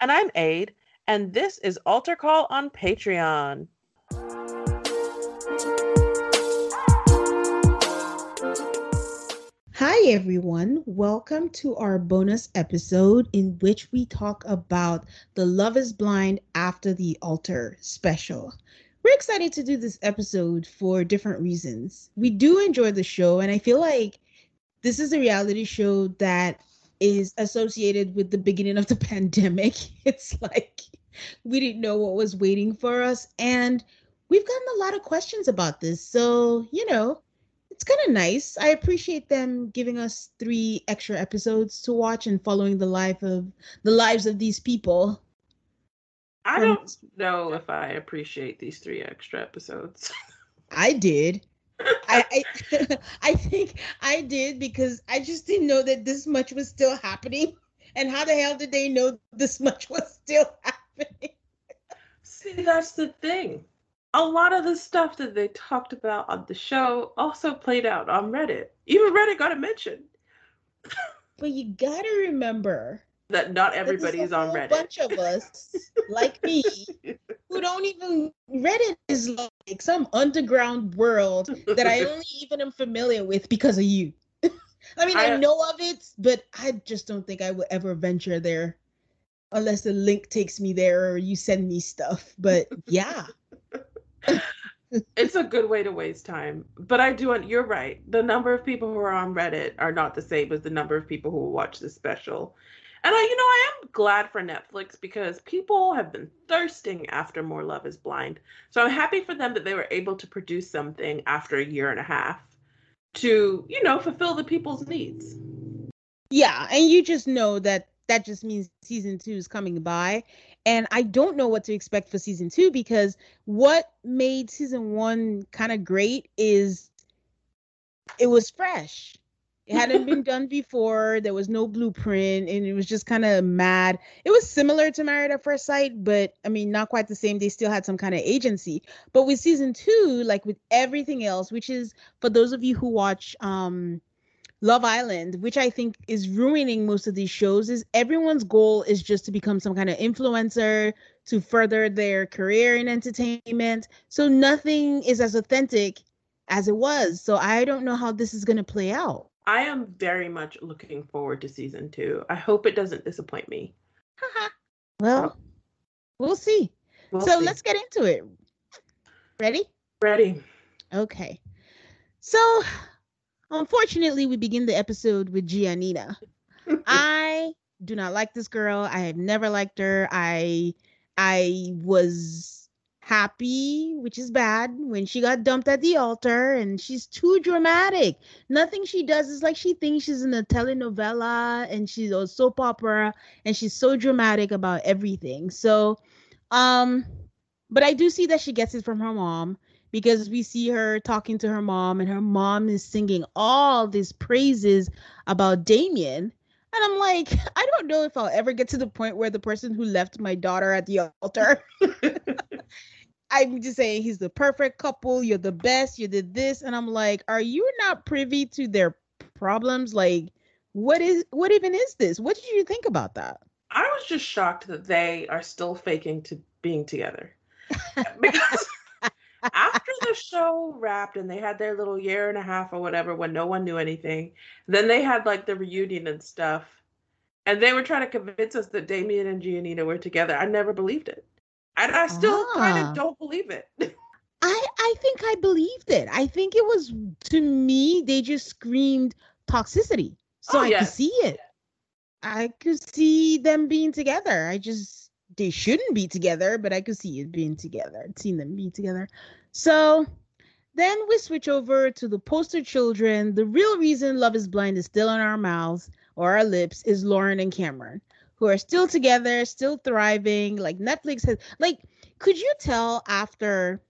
And I'm Aid, and this is Altar Call on Patreon. Hi, everyone. Welcome to our bonus episode in which we talk about the Love is Blind After the Altar special. We're excited to do this episode for different reasons. We do enjoy the show, and I feel like this is a reality show that is associated with the beginning of the pandemic. It's like we didn't know what was waiting for us. And we've gotten a lot of questions about this. So, you know, it's kind of nice. I appreciate them giving us three extra episodes to watch and following the life of the lives of these people. I um, don't know if I appreciate these three extra episodes. I did. I, I, I think I did because I just didn't know that this much was still happening. And how the hell did they know this much was still happening? See, that's the thing. A lot of the stuff that they talked about on the show also played out on Reddit. Even Reddit got a mention. but you gotta remember that not everybody is on Reddit. A bunch of us, like me, who don't even Reddit is like some underground world that I only even am familiar with because of you. I mean, I, I know of it, but I just don't think I would ever venture there unless the link takes me there or you send me stuff. But yeah. it's a good way to waste time. But I do, want you're right. The number of people who are on Reddit are not the same as the number of people who will watch the special. And I, you know, I am glad for Netflix because people have been thirsting after more Love is Blind. So I'm happy for them that they were able to produce something after a year and a half to, you know, fulfill the people's needs. Yeah, and you just know that that just means season 2 is coming by and I don't know what to expect for season 2 because what made season 1 kind of great is it was fresh it hadn't been done before. There was no blueprint, and it was just kind of mad. It was similar to Married at First Sight, but I mean, not quite the same. They still had some kind of agency. But with season two, like with everything else, which is for those of you who watch um, Love Island, which I think is ruining most of these shows, is everyone's goal is just to become some kind of influencer to further their career in entertainment. So nothing is as authentic as it was. So I don't know how this is going to play out. I am very much looking forward to season two. I hope it doesn't disappoint me. well, oh. we'll see. We'll so see. let's get into it. Ready? Ready. Okay. So, unfortunately, we begin the episode with Giannina. I do not like this girl. I have never liked her. I I was happy, which is bad, when she got dumped at the altar and she's too dramatic. Nothing she does is like she thinks she's in a telenovela and she's a soap opera and she's so dramatic about everything. So, um, but I do see that she gets it from her mom because we see her talking to her mom and her mom is singing all these praises about Damian. And I'm like, I don't know if I'll ever get to the point where the person who left my daughter at the altar I'm just saying he's the perfect couple. You're the best. You did this, and I'm like, are you not privy to their problems? Like, what is what even is this? What did you think about that? I was just shocked that they are still faking to being together because after the show wrapped and they had their little year and a half or whatever when no one knew anything, then they had like the reunion and stuff. And they were trying to convince us that Damian and Giannina were together. I never believed it. And I still ah. kind of don't believe it. I I think I believed it. I think it was to me they just screamed toxicity. So oh, I could see it. I could see them being together. I just they shouldn't be together, but I could see it being together. Seen them be together. So then we switch over to the poster children. The real reason Love is Blind is still in our mouths or our lips is Lauren and Cameron who are still together, still thriving. Like Netflix has like could you tell after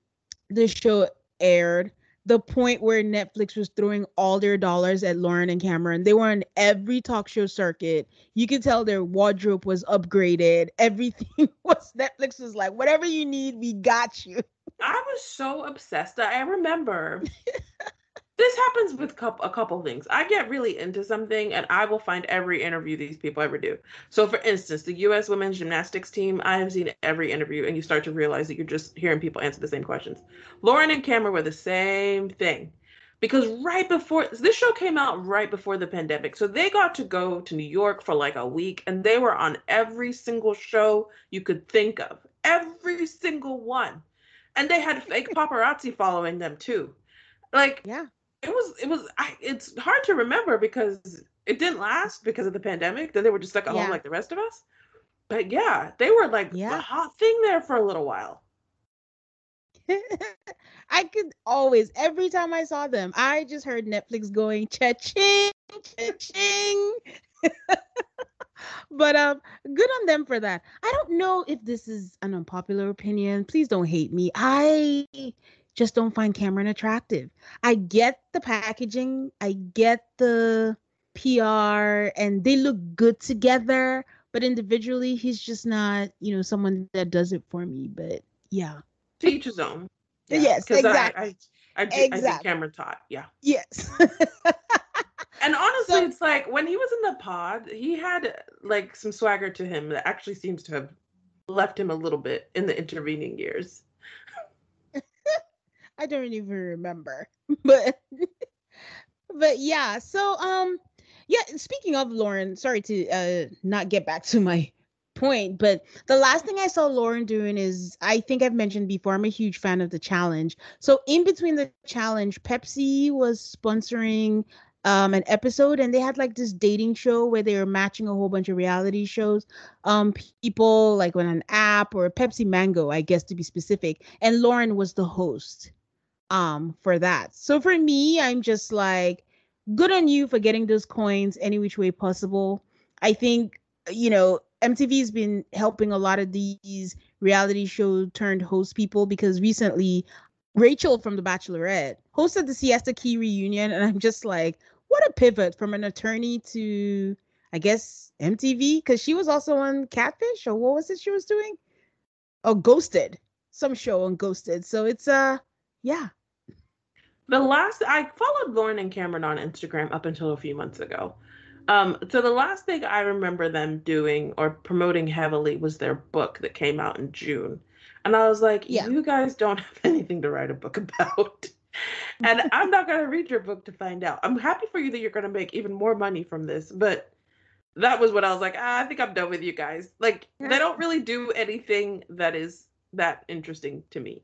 the show aired the point where Netflix was throwing all their dollars at Lauren and Cameron. They were on every talk show circuit. You could tell their wardrobe was upgraded. Everything was Netflix was like, whatever you need, we got you. I was so obsessed. I remember this happens with a couple things. I get really into something and I will find every interview these people ever do. So, for instance, the U.S. women's gymnastics team, I have seen every interview and you start to realize that you're just hearing people answer the same questions. Lauren and Cameron were the same thing because right before this show came out, right before the pandemic, so they got to go to New York for like a week and they were on every single show you could think of, every single one. And they had fake paparazzi following them too. Like, yeah it was it was I, it's hard to remember because it didn't last because of the pandemic. Then they were just stuck at yeah. home like the rest of us. But yeah, they were like yeah. the hot thing there for a little while. I could always, every time I saw them, I just heard Netflix going cha-ching, cha-ching. but um, good on them for that. I don't know if this is an unpopular opinion. Please don't hate me. I just don't find Cameron attractive. I get the packaging, I get the PR, and they look good together, but individually, he's just not, you know, someone that does it for me. But yeah. To each his own. Yeah, yes, exactly. I, I, I, exactly. I think Cameron taught. Yeah. Yes. and honestly, so, it's like when he was in the pod, he had like some swagger to him that actually seems to have left him a little bit in the intervening years. I don't even remember. But but yeah, so um yeah, speaking of Lauren, sorry to uh not get back to my point, but the last thing I saw Lauren doing is I think I've mentioned before, I'm a huge fan of the challenge. So in between the challenge, Pepsi was sponsoring um, an episode and they had like this dating show where they were matching a whole bunch of reality shows um people like on an app or a pepsi mango i guess to be specific and lauren was the host um for that. So for me, I'm just like good on you for getting those coins any which way possible. I think you know MTV's been helping a lot of these reality show turned host people because recently Rachel from The Bachelorette hosted the Siesta Key reunion, and I'm just like, what a pivot from an attorney to I guess MTV because she was also on Catfish or what was it she was doing? Oh, Ghosted, some show on Ghosted. So it's uh yeah. The last I followed Lauren and Cameron on Instagram up until a few months ago. Um, so the last thing I remember them doing or promoting heavily was their book that came out in June. And I was like, yeah. you guys don't have anything to write a book about. and I'm not going to read your book to find out. I'm happy for you that you're going to make even more money from this, but that was what I was like, ah, I think I'm done with you guys. Like they don't really do anything that is that interesting to me.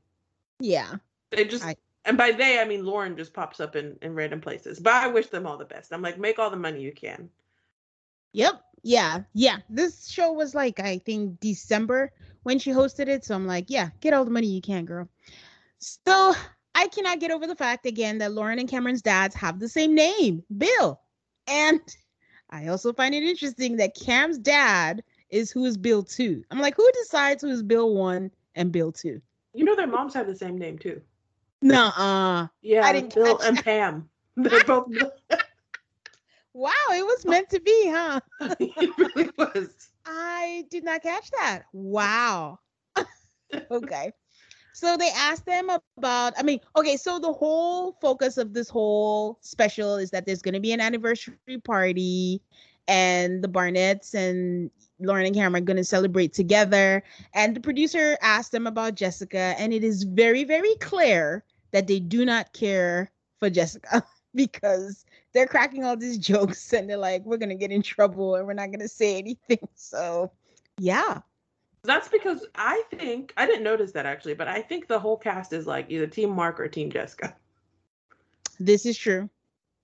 Yeah. They just I, and by they I mean Lauren just pops up in, in random places. But I wish them all the best. I'm like, make all the money you can. Yep. Yeah, yeah. This show was like I think December when she hosted it, so I'm like, yeah, get all the money you can, girl. So I cannot get over the fact again that Lauren and Cameron's dads have the same name, Bill. And I also find it interesting that Cam's dad is who is Bill 2. I'm like, who decides who is Bill 1 and Bill 2? You know their moms have the same name too. Nuh-uh. Yeah, I didn't Bill catch and Pam. They're both. Wow, it was meant to be, huh? it really was. I did not catch that. Wow. okay. So they asked them about, I mean, okay, so the whole focus of this whole special is that there's going to be an anniversary party and the Barnetts and Lauren and Cameron are going to celebrate together. And the producer asked them about Jessica, and it is very, very clear that they do not care for Jessica because they're cracking all these jokes and they're like, we're going to get in trouble and we're not going to say anything. So, yeah. That's because I think I didn't notice that actually, but I think the whole cast is like either Team Mark or Team Jessica. This is true.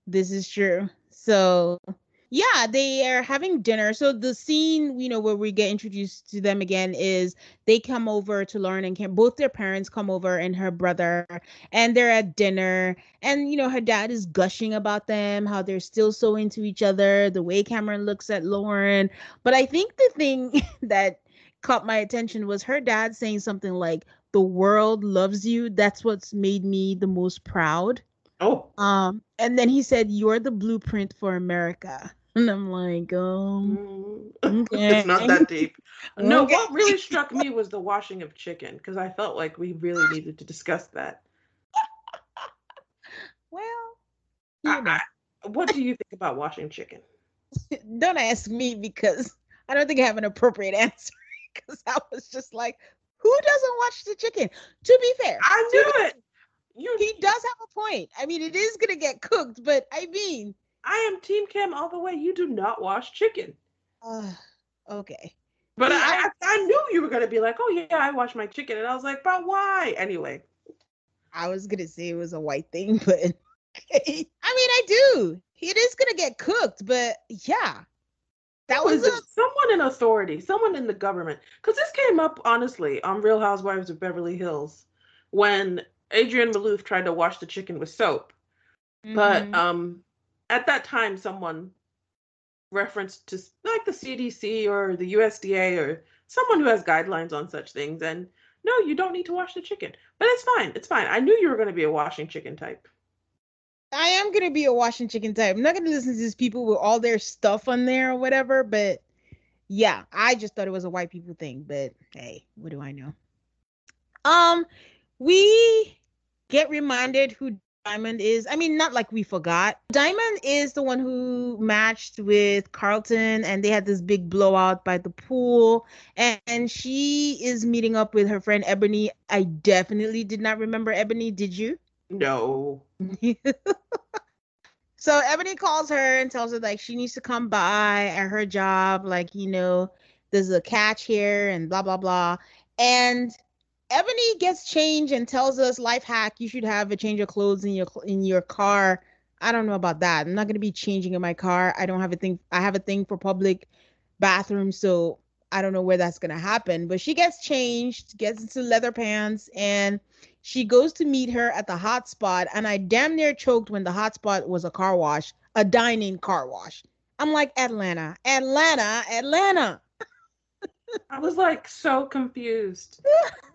This is true. So, yeah, they are having dinner. So the scene, you know, where we get introduced to them again is they come over to Lauren and Cam. Both their parents come over and her brother, and they're at dinner. And you know, her dad is gushing about them, how they're still so into each other, the way Cameron looks at Lauren. But I think the thing that caught my attention was her dad saying something like, "The world loves you. That's what's made me the most proud." Oh, Um, and then he said, "You're the blueprint for America." And I'm like, um, Mm. okay. it's not that deep. No, Okay. what really struck me was the washing of chicken because I felt like we really needed to discuss that. well, you know, I- what do you think about washing chicken? don't ask me because I don't think I have an appropriate answer. Because I was just like, who doesn't watch the chicken? To be fair, I knew it. You, He does have a point. I mean, it is gonna get cooked, but I mean, I am Team Cam all the way. You do not wash chicken. uh, okay. But See, I, I, I knew you were gonna be like, oh yeah, I wash my chicken, and I was like, but why? Anyway, I was gonna say it was a white thing, but I mean, I do. It is gonna get cooked, but yeah, that Who was a someone in authority, someone in the government. Because this came up honestly on Real Housewives of Beverly Hills when Adrienne Maloof tried to wash the chicken with soap. But Mhm. um, at that time, someone referenced to like the CDC or the USDA or someone who has guidelines on such things. And no, you don't need to wash the chicken. But it's fine. It's fine. I knew you were going to be a washing chicken type. I am gonna be a washing chicken type. I'm not gonna listen to these people with all their stuff on there or whatever, but yeah, I just thought it was a white people thing. But hey, what do I know? Um, we get reminded who Diamond is. I mean, not like we forgot. Diamond is the one who matched with Carlton, and they had this big blowout by the pool. And, and she is meeting up with her friend Ebony. I definitely did not remember Ebony. Did you? No. so Ebony calls her and tells her like she needs to come by at her job, like you know, there's a catch here and blah blah blah. And Ebony gets changed and tells us life hack: you should have a change of clothes in your in your car. I don't know about that. I'm not gonna be changing in my car. I don't have a thing. I have a thing for public bathrooms, so I don't know where that's gonna happen. But she gets changed, gets into leather pants, and she goes to meet her at the hot spot. And I damn near choked when the hot spot was a car wash, a dining car wash. I'm like, Atlanta, Atlanta, Atlanta. I was like so confused.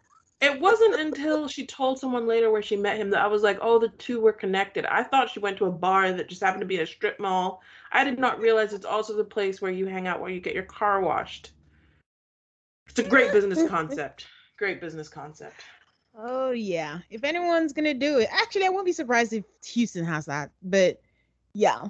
It wasn't until she told someone later where she met him that I was like, oh, the two were connected. I thought she went to a bar that just happened to be a strip mall. I did not realize it's also the place where you hang out where you get your car washed. It's a great business concept. Great business concept. Oh yeah. If anyone's gonna do it, actually, I won't be surprised if Houston has that. But yeah.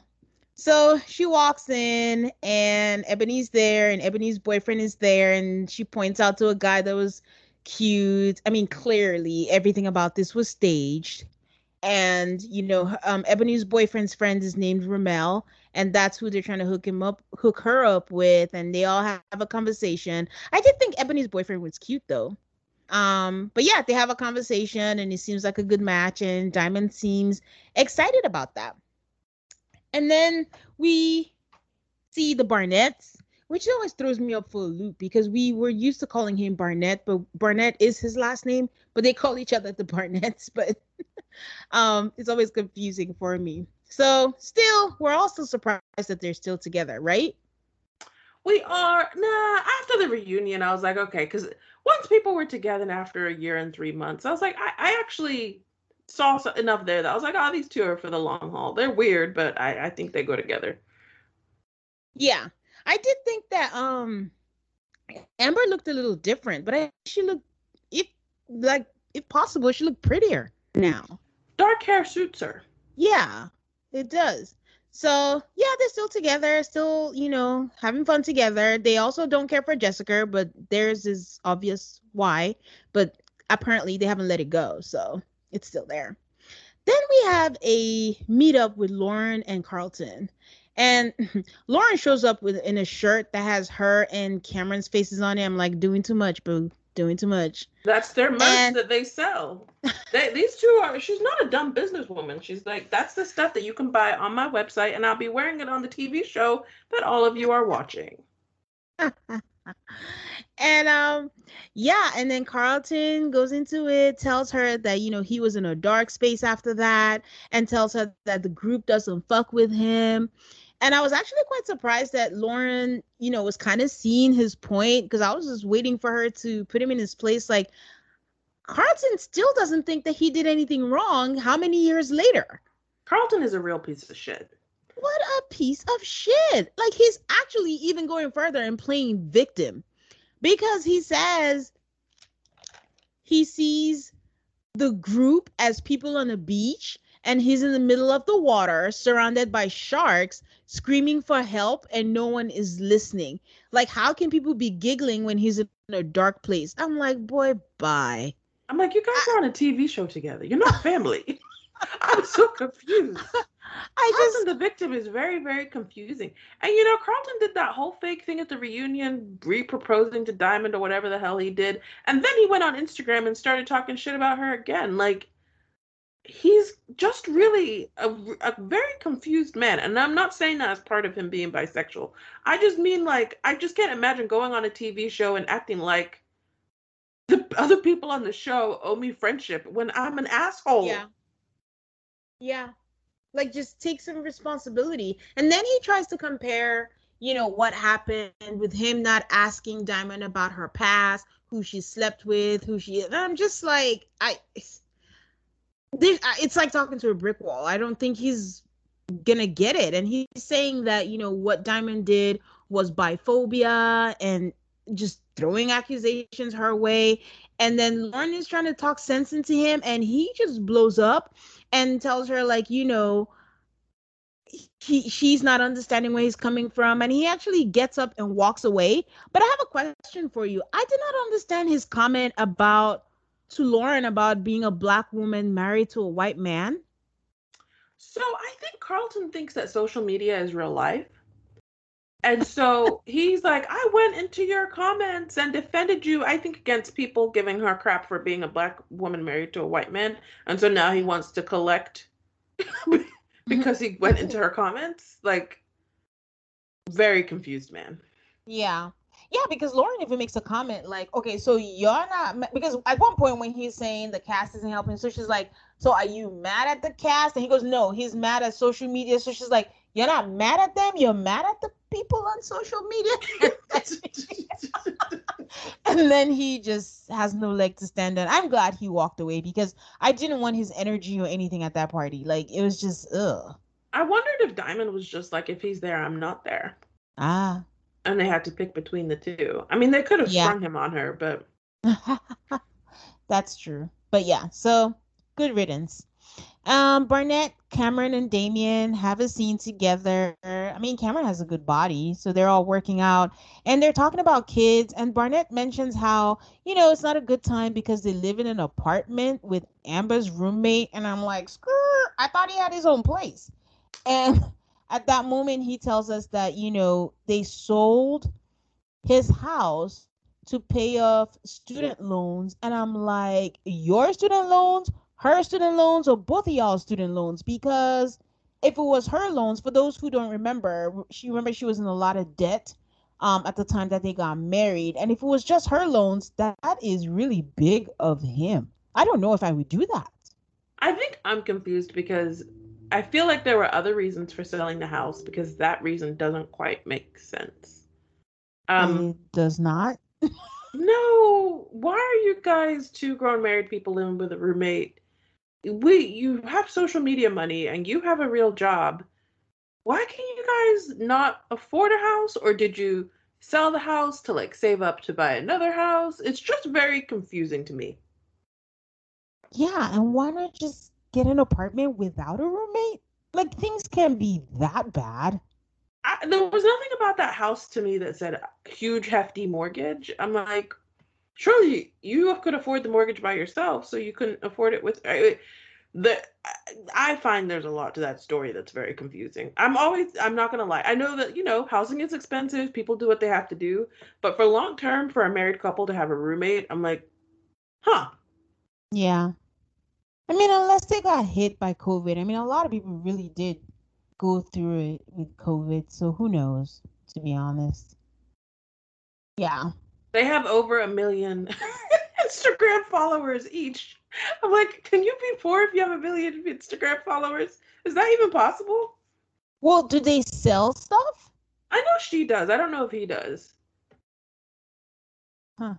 So she walks in, and Ebony's there, and Ebony's boyfriend is there, and she points out to a guy that was cute. I mean, clearly everything about this was staged. And you know, um, Ebony's boyfriend's friend is named Ramel, and that's who they're trying to hook him up, hook her up with, and they all have a conversation. I did think Ebony's boyfriend was cute though. Um, but yeah, they have a conversation and it seems like a good match, and Diamond seems excited about that. And then we see the Barnetts, which always throws me up for a loop because we were used to calling him Barnett, but Barnett is his last name, but they call each other the Barnetts, but um, it's always confusing for me. So still, we're also surprised that they're still together, right? We are nah. After the reunion, I was like, okay, because once people were together after a year and three months, I was like, I, I actually saw enough there that I was like, oh, these two are for the long haul. They're weird, but I, I think they go together. Yeah, I did think that um Amber looked a little different, but I she looked if like if possible, she looked prettier now. Dark hair suits her. Yeah, it does. So yeah, they're still together, still, you know, having fun together. They also don't care for Jessica, but theirs is obvious why. But apparently they haven't let it go, so it's still there. Then we have a meetup with Lauren and Carlton. And Lauren shows up with in a shirt that has her and Cameron's faces on it. I'm like, doing too much, boo. Doing too much. That's their merch and... that they sell. they, these two are. She's not a dumb businesswoman. She's like, that's the stuff that you can buy on my website, and I'll be wearing it on the TV show that all of you are watching. and um yeah and then carlton goes into it tells her that you know he was in a dark space after that and tells her that the group doesn't fuck with him and I was actually quite surprised that Lauren, you know, was kind of seeing his point because I was just waiting for her to put him in his place. Like, Carlton still doesn't think that he did anything wrong. How many years later? Carlton is a real piece of shit. What a piece of shit. Like, he's actually even going further and playing victim because he says he sees the group as people on a beach and he's in the middle of the water surrounded by sharks screaming for help and no one is listening. Like how can people be giggling when he's in a dark place? I'm like boy bye. I'm like you guys I, are on a tv show together. You're not family. I'm so confused. I Carlton, just the victim is very, very confusing. And you know, Carlton did that whole fake thing at the reunion, re-proposing to Diamond or whatever the hell he did, and then he went on Instagram and started talking shit about her again. Like, he's just really a, a very confused man and i'm not saying that as part of him being bisexual. I just mean like i just can't imagine going on a tv show and acting like the other people on the show owe me friendship when i'm an asshole. Yeah. Yeah. Like just take some responsibility. And then he tries to compare you know what happened with him not asking diamond about her past who she slept with who she and i'm just like i Uh, it's like talking to a brick wall. I don't think he's gonna get it. And he's saying that, you know, what Diamond did was biphobia and just throwing accusations her way. And then Lauren is trying to talk sense into him, and he just blows up and tells her, like, you know, he she's not understanding where he's coming from and he actually gets up and walks away but i have a question for you i did not understand his comment about to Lauren about being a black woman married to a white man? So I think Carlton thinks that social media is real life. And so he's like, I went into your comments and defended you, I think, against people giving her crap for being a black woman married to a white man. And so now he wants to collect because he went into her comments. Like, very confused man. Yeah. Yeah, because Lauren even makes a comment like, okay, so you're not because at one point when he's saying the cast isn't helping, so she's like, so are you mad at the cast? And he goes, no, he's mad at social media. So she's like, you're not mad at them, you're mad at the people on social media. and then he just has no leg to stand on. I'm glad he walked away because I didn't want his energy or anything at that party. Like it was just ugh. I wondered if Diamond was just like, if he's there, I'm not there. Ah, and they had to pick between the two. I mean, they could have yeah. sprung him on her, but that's true. But yeah, so good riddance. Um, Barnett, Cameron, and Damian have a scene together. I mean, Cameron has a good body, so they're all working out and they're talking about kids. And Barnett mentions how, you know, it's not a good time because they live in an apartment with Amber's roommate. And I'm like, screw, I thought he had his own place. And at that moment he tells us that you know they sold his house to pay off student loans and i'm like your student loans her student loans or both of y'all student loans because if it was her loans for those who don't remember she remember she was in a lot of debt um, at the time that they got married. And if it was just her loans, that is really big of him. I don't know if I would do that. I think I'm confused because I feel like there were other reasons for selling the house because that reason doesn't quite make sense. Um, it does not. no, why are you guys two grown married people living with a roommate? We you have social media money and you have a real job. Why can you guys not afford a house or did you sell the house to like save up to buy another house? It's just very confusing to me. Yeah, and why not just get an apartment without a roommate? Like things can't be that bad. I, there was nothing about that house to me that said huge hefty mortgage. I'm like, surely you could afford the mortgage by yourself, so you couldn't afford it with. I, the I find there's a lot to that story that's very confusing. I'm always I'm not gonna lie. I know that you know housing is expensive. People do what they have to do, but for long term, for a married couple to have a roommate, I'm like, huh? Yeah. I mean, unless they got hit by COVID. I mean, a lot of people really did go through it with COVID. So who knows, to be honest. Yeah. They have over a million Instagram followers each. I'm like, can you be poor if you have a million Instagram followers? Is that even possible? Well, do they sell stuff? I know she does. I don't know if he does. Huh.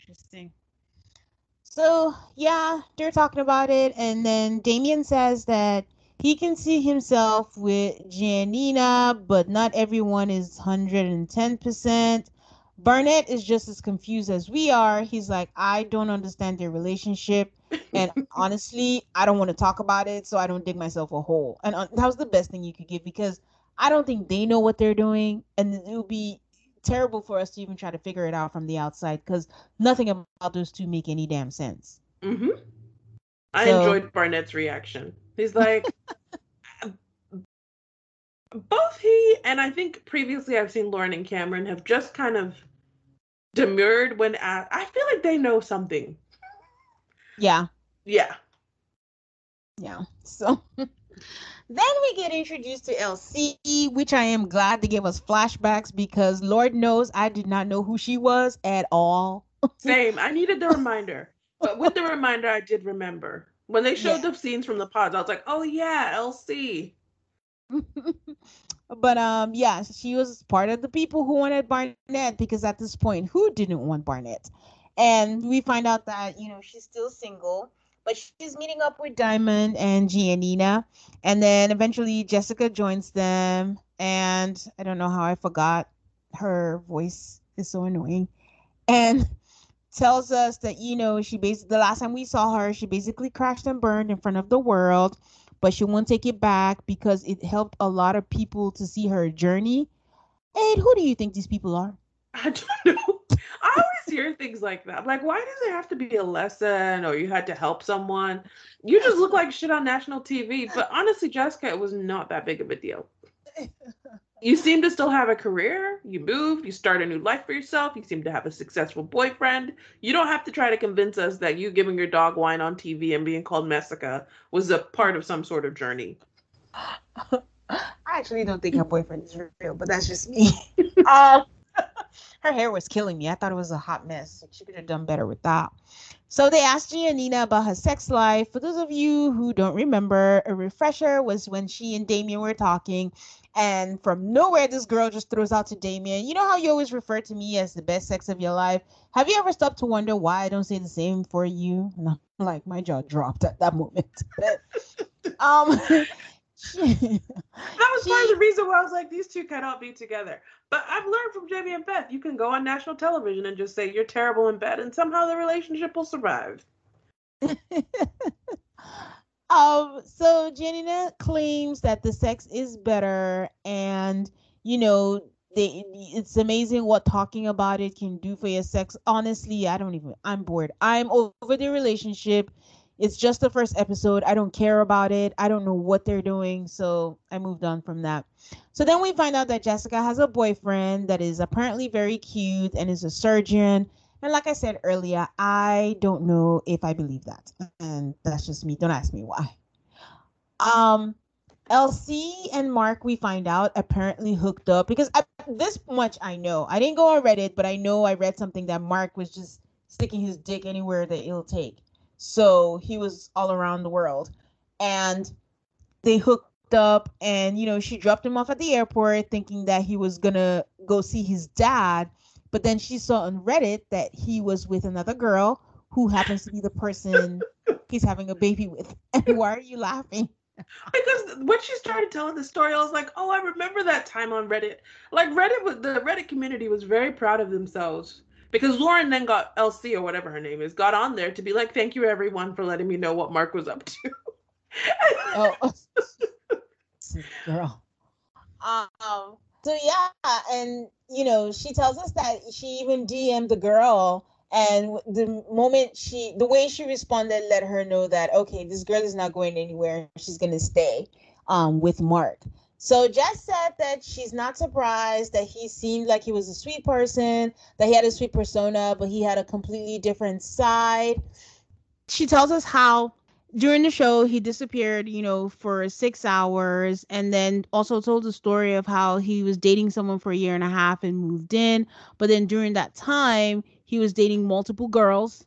Interesting. So, yeah, they're talking about it. And then Damian says that he can see himself with Giannina, but not everyone is 110%. Barnett is just as confused as we are. He's like, I don't understand their relationship. And honestly, I don't want to talk about it, so I don't dig myself a hole. And uh, that was the best thing you could give because I don't think they know what they're doing. And it would be terrible for us to even try to figure it out from the outside because nothing about those two make any damn sense. Mm-hmm. I so, enjoyed Barnett's reaction. He's like, both he and I think previously I've seen Lauren and Cameron have just kind of demurred when asked. I feel like they know something. Yeah. Yeah. Yeah. So then we get introduced to LC, which I am glad to give us flashbacks because Lord knows I did not know who she was at all. Same. I needed the reminder. But with the reminder, I did remember. When they showed yeah. the scenes from the pods, I was like, oh yeah, LC. but um yeah, she was part of the people who wanted Barnett because at this point, who didn't want Barnett? And we find out that, you know, she's still single, but she's meeting up with Diamond and Giannina. And then eventually Jessica joins them. And I don't know how I forgot her voice is so annoying. And tells us that you know she basically the last time we saw her she basically crashed and burned in front of the world but she won't take it back because it helped a lot of people to see her journey and who do you think these people are i don't know i always hear things like that like why does it have to be a lesson or you had to help someone you just look like shit on national tv but honestly jessica it was not that big of a deal you seem to still have a career. You moved, you start a new life for yourself. You seem to have a successful boyfriend. You don't have to try to convince us that you giving your dog wine on TV and being called Messica was a part of some sort of journey. I actually don't think her boyfriend is real, but that's just me. um, her hair was killing me. I thought it was a hot mess. She could have done better with that. So they asked Giannina about her sex life. For those of you who don't remember, a refresher was when she and Damian were talking, and from nowhere, this girl just throws out to Damian, You know how you always refer to me as the best sex of your life? Have you ever stopped to wonder why I don't say the same for you? And I'm like, my jaw dropped at that moment. um, that was she, part of the reason why I was like, these two cannot be together. But I've learned from Jamie and Beth, you can go on national television and just say you're terrible in bed, and somehow the relationship will survive. Um, so Giannina claims that the sex is better, and you know, they, it's amazing what talking about it can do for your sex. Honestly, I don't even. I'm bored. I'm over the relationship. It's just the first episode. I don't care about it. I don't know what they're doing, so I moved on from that. So then we find out that Jessica has a boyfriend that is apparently very cute and is a surgeon and like I said earlier, I don't know if I believe that. And that's just me. Don't ask me why. Um, LC and Mark, we find out, apparently hooked up because at this much I know. I didn't go on Reddit, but I know I read something that Mark was just sticking his dick anywhere that it'll take. So he was all around the world. And they hooked up, and, you know, she dropped him off at the airport thinking that he was going to go see his dad. But then she saw on Reddit that he was with another girl who happens to be the person he's having a baby with. And why are you laughing? because when she started telling the story, I was like, "Oh, I remember that time on Reddit." Like Reddit was the Reddit community was very proud of themselves because Lauren then got LC or whatever her name is got on there to be like, "Thank you everyone for letting me know what Mark was up to." oh, girl. Um. So yeah, and you know, she tells us that she even DM'd the girl and the moment she the way she responded let her know that okay this girl is not going anywhere she's going to stay um, with mark so jess said that she's not surprised that he seemed like he was a sweet person that he had a sweet persona but he had a completely different side she tells us how during the show he disappeared you know for six hours and then also told the story of how he was dating someone for a year and a half and moved in but then during that time he was dating multiple girls.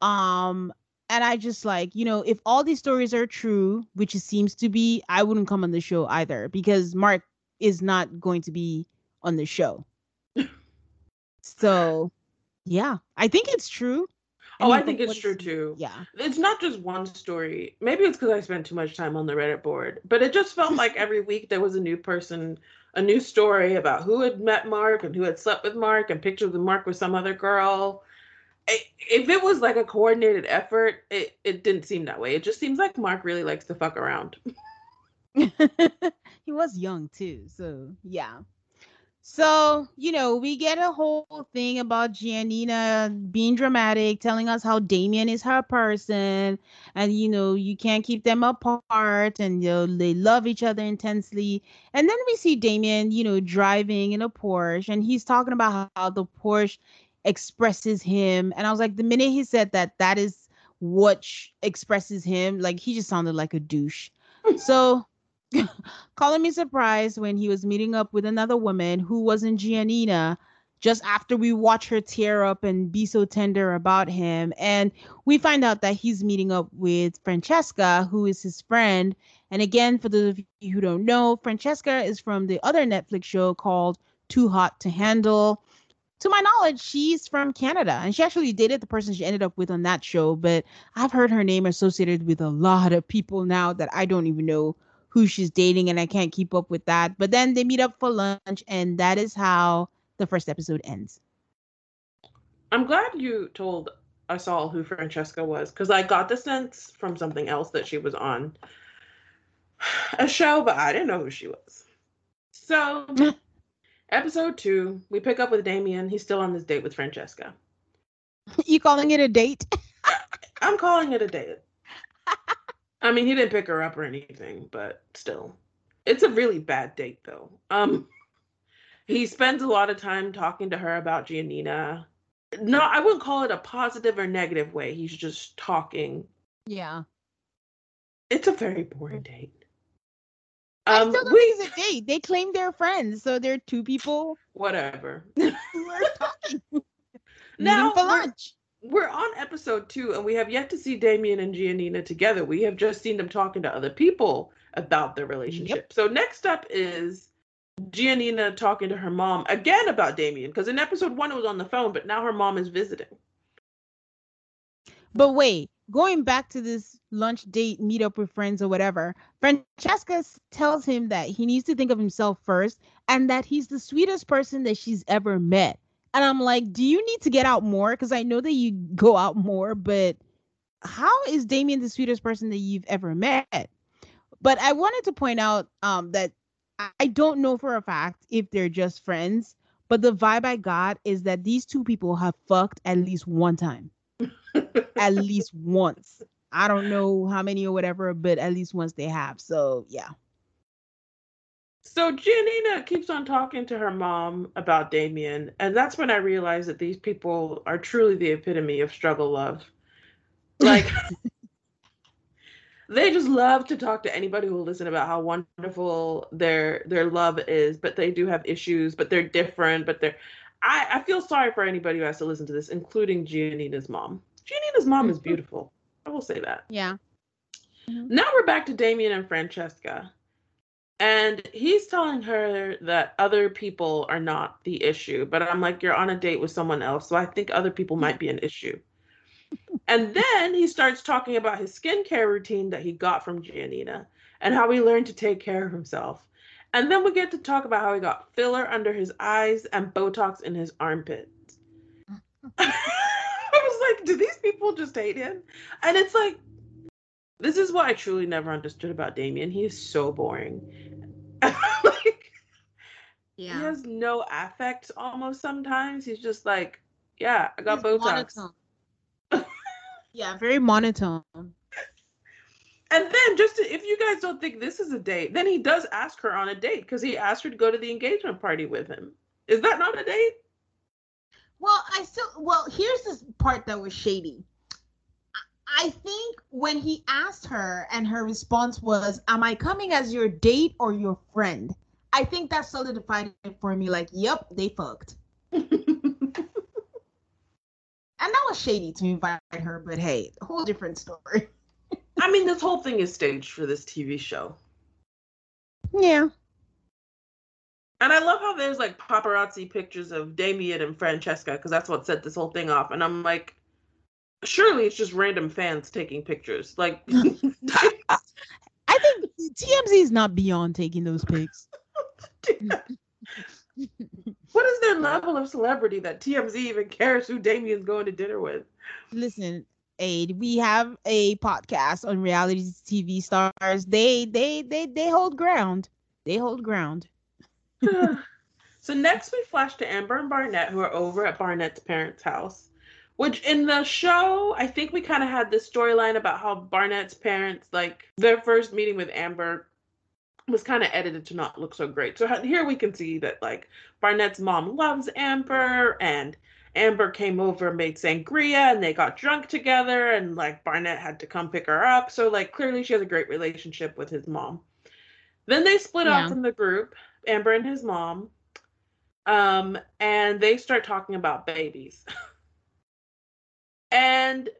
Um, and I just like, you know, if all these stories are true, which it seems to be, I wouldn't come on the show either because Mark is not going to be on the show. so, yeah, I think it's true. Oh, I, think it's true too. Yeah. It's not just one story. Maybe it's because I spent too much time on the Reddit board, but it just felt like every week there was a new person a new story about who had met Mark and who had slept with Mark and pictures of Mark with some other girl. If it was like a coordinated effort, it, it didn't seem that way. It just seems like Mark really likes to fuck around. he was young too, so yeah. So, you know, we get a whole thing about Giannina being dramatic, telling us how Damian is her person, and you know, you can't keep them apart, and you know, they love each other intensely. And then we see Damian, you know, driving in a Porsche, and he's talking about how the Porsche expresses him. And I was like, the minute he said that, that is what expresses him, like he just sounded like a douche. so calling me surprised when he was meeting up with another woman who wasn't Giannina just after we watch her tear up and be so tender about him. And we find out that he's meeting up with Francesca, who is his friend. And again, for those of you who don't know, Francesca is from the other Netflix show called Too Hot to Handle. To my knowledge, she's from Canada and she actually dated the person she ended up with on that show. But I've heard her name associated with a lot of people now that I don't even know who she's dating and I can't keep up with that. But then they meet up for lunch and that is how the first episode ends. I'm glad you told us all who Francesca was because I got the sense from something else that she was on a show, but I didn't know who she was. So, episode two, we pick up with Damian. He's still on this date with Francesca. You calling it a date? I'm calling it a date. I mean, he didn't pick her up or anything, but still. It's a really bad date though. Um he spends a lot of time talking to her about Giannina. No, I wouldn't call it a positive or negative way. He's just talking. Yeah. It's a very boring date. Um, I still don't we, think it's a date. They claim they're friends, so they're two people. Whatever. who are talking. now for lunch we're on episode two and we have yet to see Damian and Giannina together. We have just seen them talking to other people about their relationship. Yep. So next up is Giannina talking to her mom again about Damian because in episode one it was on the phone, but now her mom is visiting. But wait, going back to this lunch date, meet up with friends or whatever, Francesca tells him that he needs to think of himself first and that he's the sweetest person that she's ever met. And I'm like, do you need to get out more? Because I know that you go out more, but how is Damian the sweetest person that you've ever met? But I wanted to point out um, that I don't know for a fact if they're just friends, but the vibe I got is that these two people have fucked at least one time. At least once. I don't know how many or whatever, but at least once they have. So yeah. So Giannina keeps on talking to her mom about Damian, and that's when I realized that these people are truly the epitome of struggle love. Like they just love to talk to anybody who will listen about how wonderful their their love is, but they do have issues, but they're different, but they're I, I feel sorry for anybody who has to listen to this, including Giannina's mom. Giannina's mom is beautiful. I will say that. Yeah. Mm-hmm. Now we're back to Damian and Francesca. And he's telling her that other people are not the issue. But I'm like, you're on a date with someone else. So I think other people might be an issue. and then he starts talking about his skincare routine that he got from Giannina and how he learned to take care of himself. And then we get to talk about how he got filler under his eyes and Botox in his armpits. I was like, do these people just hate him? And it's like, this is what I truly never understood about Damian. He is so boring. like, yeah. He has no affect almost sometimes. He's just like, yeah, I got He's Botox. Yeah, very monotone. And then, just to, if you guys don't think this is a date, then he does ask her on a date because he asked her to go to the engagement party with him. Is that not a date? Well, I still, well, here's this part that was shady. I think when he asked her and her response was, Am I coming as your date or your friend? I think that solidified it for me like, Yep, they fucked. and that was shady to invite her, but hey, whole different story. I mean, this whole thing is staged for this TV show. Yeah. And I love how there's like paparazzi pictures of Damian and Francesca because that's what set this whole thing off. And I'm like, surely it's just random fans taking pictures. Like, I think TMZ is not beyond taking those pics. what is their level of celebrity that TMZ even cares who Damian's going to dinner with? Listen, Aid, we have a podcast on reality TV stars. They they they they hold ground. They hold ground. So next we flash to Amber and Barnett who are over at Barnett's parents' house. Which in the show, I think we kind of had this storyline about how Barnett's parents, like their first meeting with Amber, was kind of edited to not look so great. So here we can see that like Barnett's mom loves Amber and Amber came over and made sangria and they got drunk together and like Barnett had to come pick her up. So like clearly she has a great relationship with his mom. Then they split yeah. off from the group, Amber and his mom. Um, and they start talking about babies. And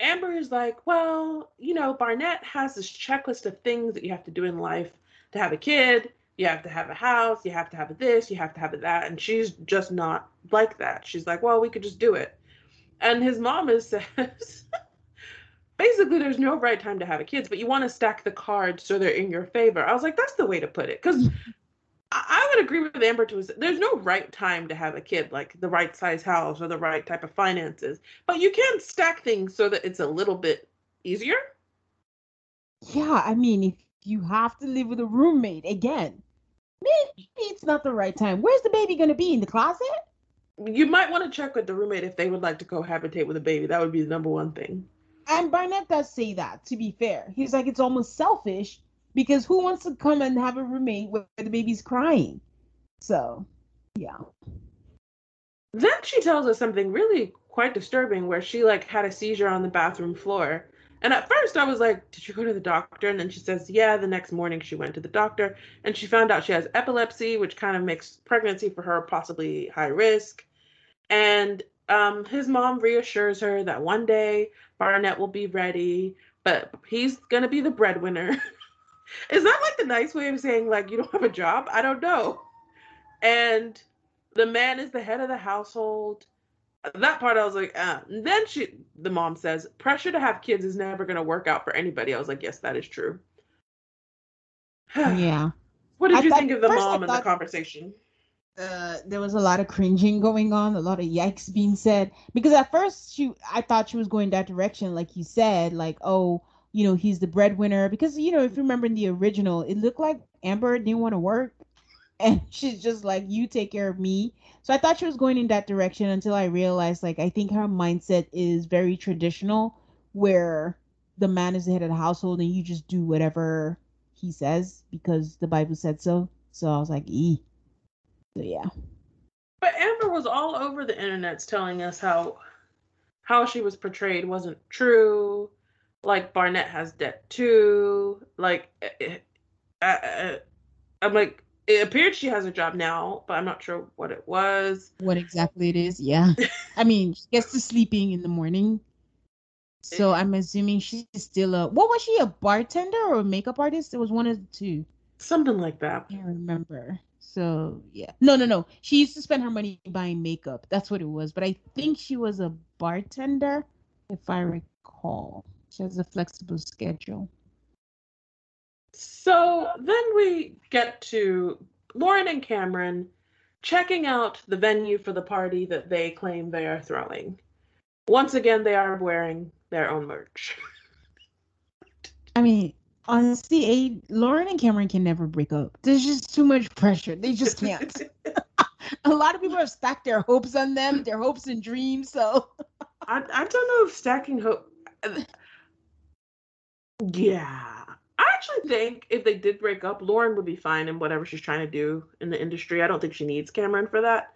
Amber is like, well, you know, Barnett has this checklist of things that you have to do in life to have a kid. You have to have a house. You have to have this. You have to have that. And she's just not like that. She's like, well, we could just do it. And his mom is says, basically, there's no right time to have a kids, but you want to stack the cards so they're in your favor. I was like, that's the way to put it. Because I would agree with Amber to there's no right time to have a kid, like the right size house or the right type of finances. But you can stack things so that it's a little bit easier. Yeah, I mean, if you have to live with a roommate again, maybe it's not the right time. Where's the baby going to be in the closet? You might want to check with the roommate if they would like to cohabitate with a baby. That would be the number one thing. And Barnett does say that. To be fair, he's like it's almost selfish because who wants to come and have a roommate where the baby's crying? So, yeah. Then she tells us something really quite disturbing where she like had a seizure on the bathroom floor. And at first I was like, Did you go to the doctor? And then she says, Yeah, the next morning she went to the doctor and she found out she has epilepsy, which kind of makes pregnancy for her possibly high risk. And um, his mom reassures her that one day Barnett will be ready, but he's going to be the breadwinner. Is that like the nice way of saying like you don't have a job? I don't know. And the man is the head of the household. That part I was like, ah. And then she, the mom says, pressure to have kids is never going to work out for anybody. I was like, yes, that is true. yeah. What did I you thought, think of the mom and the conversation? Uh, there was a lot of cringing going on, a lot of yikes being said. Because at first, she, I thought she was going that direction, like you said, like, oh, you know, he's the breadwinner. Because, you know, if you remember in the original, it looked like Amber didn't want to work. And she's just like, you take care of me. So I thought she was going in that direction until I realized, like, I think her mindset is very traditional, where the man is the head of the household and you just do whatever he says because the Bible said so. So I was like, e. Yeah. But Amber was all over the internet telling us how how she was portrayed wasn't true Like Barnett has debt too. Like, eh, eh, uh, uh, I'm like, it appeared she has a job now, but I'm not sure what it was. What exactly it is? Yeah, I mean, she gets to sleeping in the morning. So I'm assuming she's still a. What was she? A bartender or a makeup artist? It was one of the two. Something like that. I can't remember. So yeah, no, no, no. She used to spend her money buying makeup. That's what it was. But I think she was a bartender, if I recall. She has a flexible schedule. So then we get to Lauren and Cameron checking out the venue for the party that they claim they are throwing. Once again, they are wearing their own merch. I mean, honestly, a Lauren and Cameron can never break up. There's just too much pressure. They just can't. a lot of people have stacked their hopes on them, their hopes and dreams. So I, I don't know if stacking hope. Yeah, I actually think if they did break up, Lauren would be fine in whatever she's trying to do in the industry. I don't think she needs Cameron for that.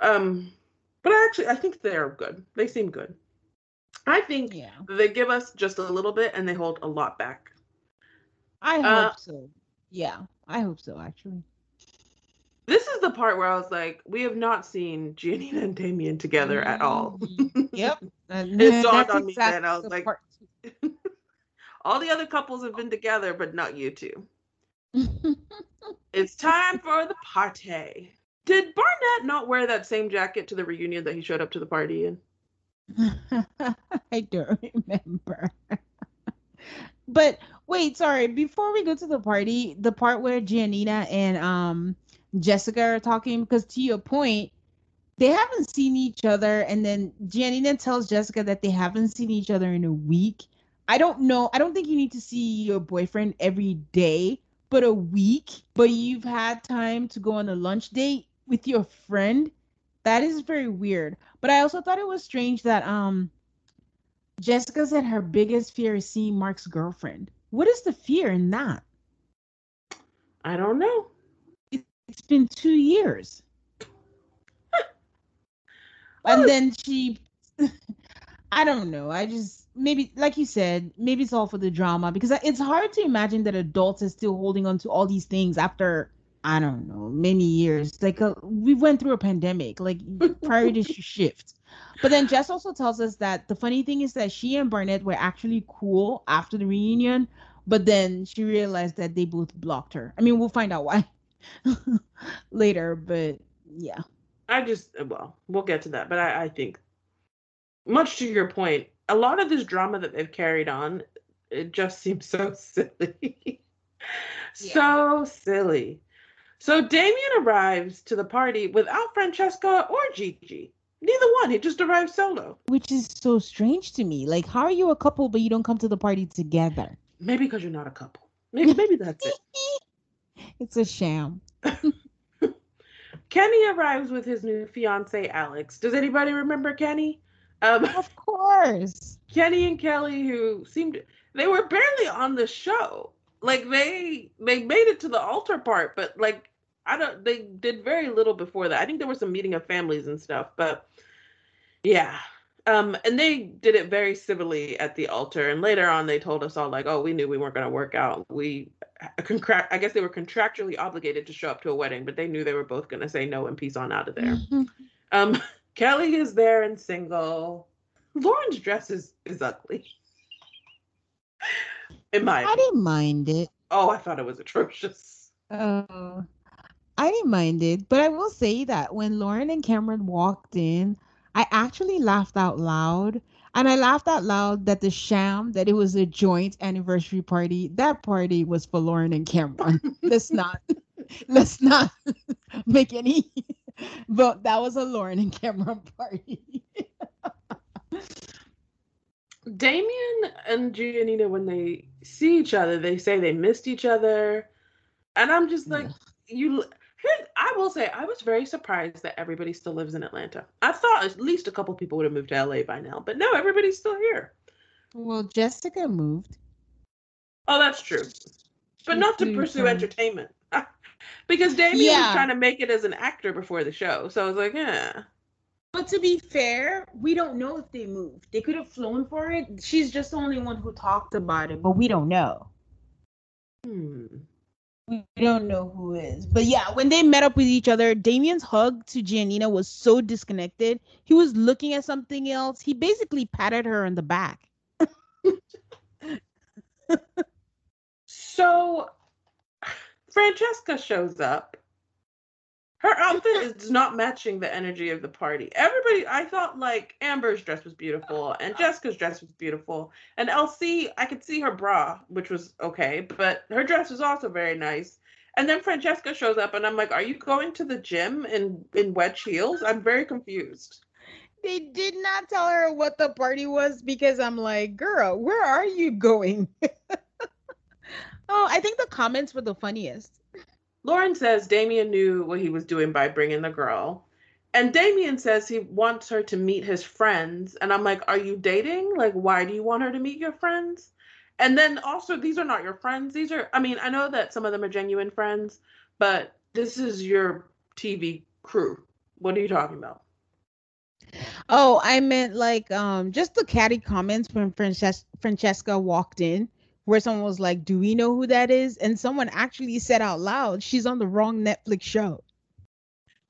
Um, but I actually I think they're good. They seem good. I think yeah. they give us just a little bit and they hold a lot back. I hope uh, so. Yeah, I hope so actually. This is the part where I was like, we have not seen Giannina and Damian together at all. Mm-hmm. yep. it dawned on me exactly then. I was like, all the other couples have been together, but not you two. it's time for the party. Did Barnett not wear that same jacket to the reunion that he showed up to the party in? I don't remember. but wait, sorry. Before we go to the party, the part where Giannina and um Jessica are talking, because to your point, they haven't seen each other, and then Giannina tells Jessica that they haven't seen each other in a week. I don't know. I don't think you need to see your boyfriend every day, but a week. But you've had time to go on a lunch date with your friend. That is very weird. But I also thought it was strange that um Jessica said her biggest fear is seeing Mark's girlfriend. What is the fear in that? I don't know. It's been two years. and then she I don't know. I just maybe like you said, maybe it's all for the drama because it's hard to imagine that adults are still holding on to all these things after I don't know, many years. Like uh, we went through a pandemic, like priorities should shift. But then Jess also tells us that the funny thing is that she and Barnett were actually cool after the reunion, but then she realized that they both blocked her. I mean, we'll find out why later, but yeah. I just well, we'll get to that, but I, I think much to your point, a lot of this drama that they've carried on, it just seems so silly. yeah. So silly. So Damian arrives to the party without Francesca or Gigi. Neither one. It just arrived solo. Which is so strange to me. Like, how are you a couple but you don't come to the party together? Maybe because you're not a couple. Maybe, maybe that's it. it's a sham. Kenny arrives with his new fiance Alex. Does anybody remember Kenny? Um, of course. Kenny and Kelly, who seemed they were barely on the show. Like they they made it to the altar part, but like I don't they did very little before that. I think there was some meeting of families and stuff, but yeah. Um, and they did it very civilly at the altar. And later on, they told us all like, "Oh, we knew we weren't going to work out. We, I guess they were contractually obligated to show up to a wedding, but they knew they were both going to say no and peace on out of there." um, Kelly is there and single. Lauren's dress is is ugly. In my I didn't mind it. Oh, I thought it was atrocious. Oh. I didn't mind it, but I will say that when Lauren and Cameron walked in, I actually laughed out loud. And I laughed out loud that the sham that it was a joint anniversary party, that party was for Lauren and Cameron. let's not let's not make any but that was a Lauren and Cameron party. Damian and Giannina, when they see each other, they say they missed each other. And I'm just like, yeah. you I will say I was very surprised that everybody still lives in Atlanta. I thought at least a couple people would have moved to LA by now, but no, everybody's still here. Well, Jessica moved. Oh, that's true. But not to pursue entertainment. because Damian yeah. was trying to make it as an actor before the show. So I was like, yeah. But to be fair, we don't know if they moved. They could have flown for it. She's just the only one who talked about it, but we don't know. Hmm. We don't know who is. But yeah, when they met up with each other, Damian's hug to Giannina was so disconnected. He was looking at something else. He basically patted her in the back. So Francesca shows up. Her outfit is not matching the energy of the party. Everybody, I thought like Amber's dress was beautiful and Jessica's dress was beautiful. And LC, I could see her bra, which was okay, but her dress was also very nice. And then Francesca shows up and I'm like, are you going to the gym in, in wedge heels? I'm very confused. They did not tell her what the party was because I'm like, girl, where are you going? oh, I think the comments were the funniest. Lauren says Damian knew what he was doing by bringing the girl. And Damian says he wants her to meet his friends. And I'm like, are you dating? Like, why do you want her to meet your friends? And then also, these are not your friends. These are, I mean, I know that some of them are genuine friends, but this is your TV crew. What are you talking about? Oh, I meant like um just the catty comments when Frances- Francesca walked in, where someone was like, "Do we know who that is?" And someone actually said out loud, "She's on the wrong Netflix show."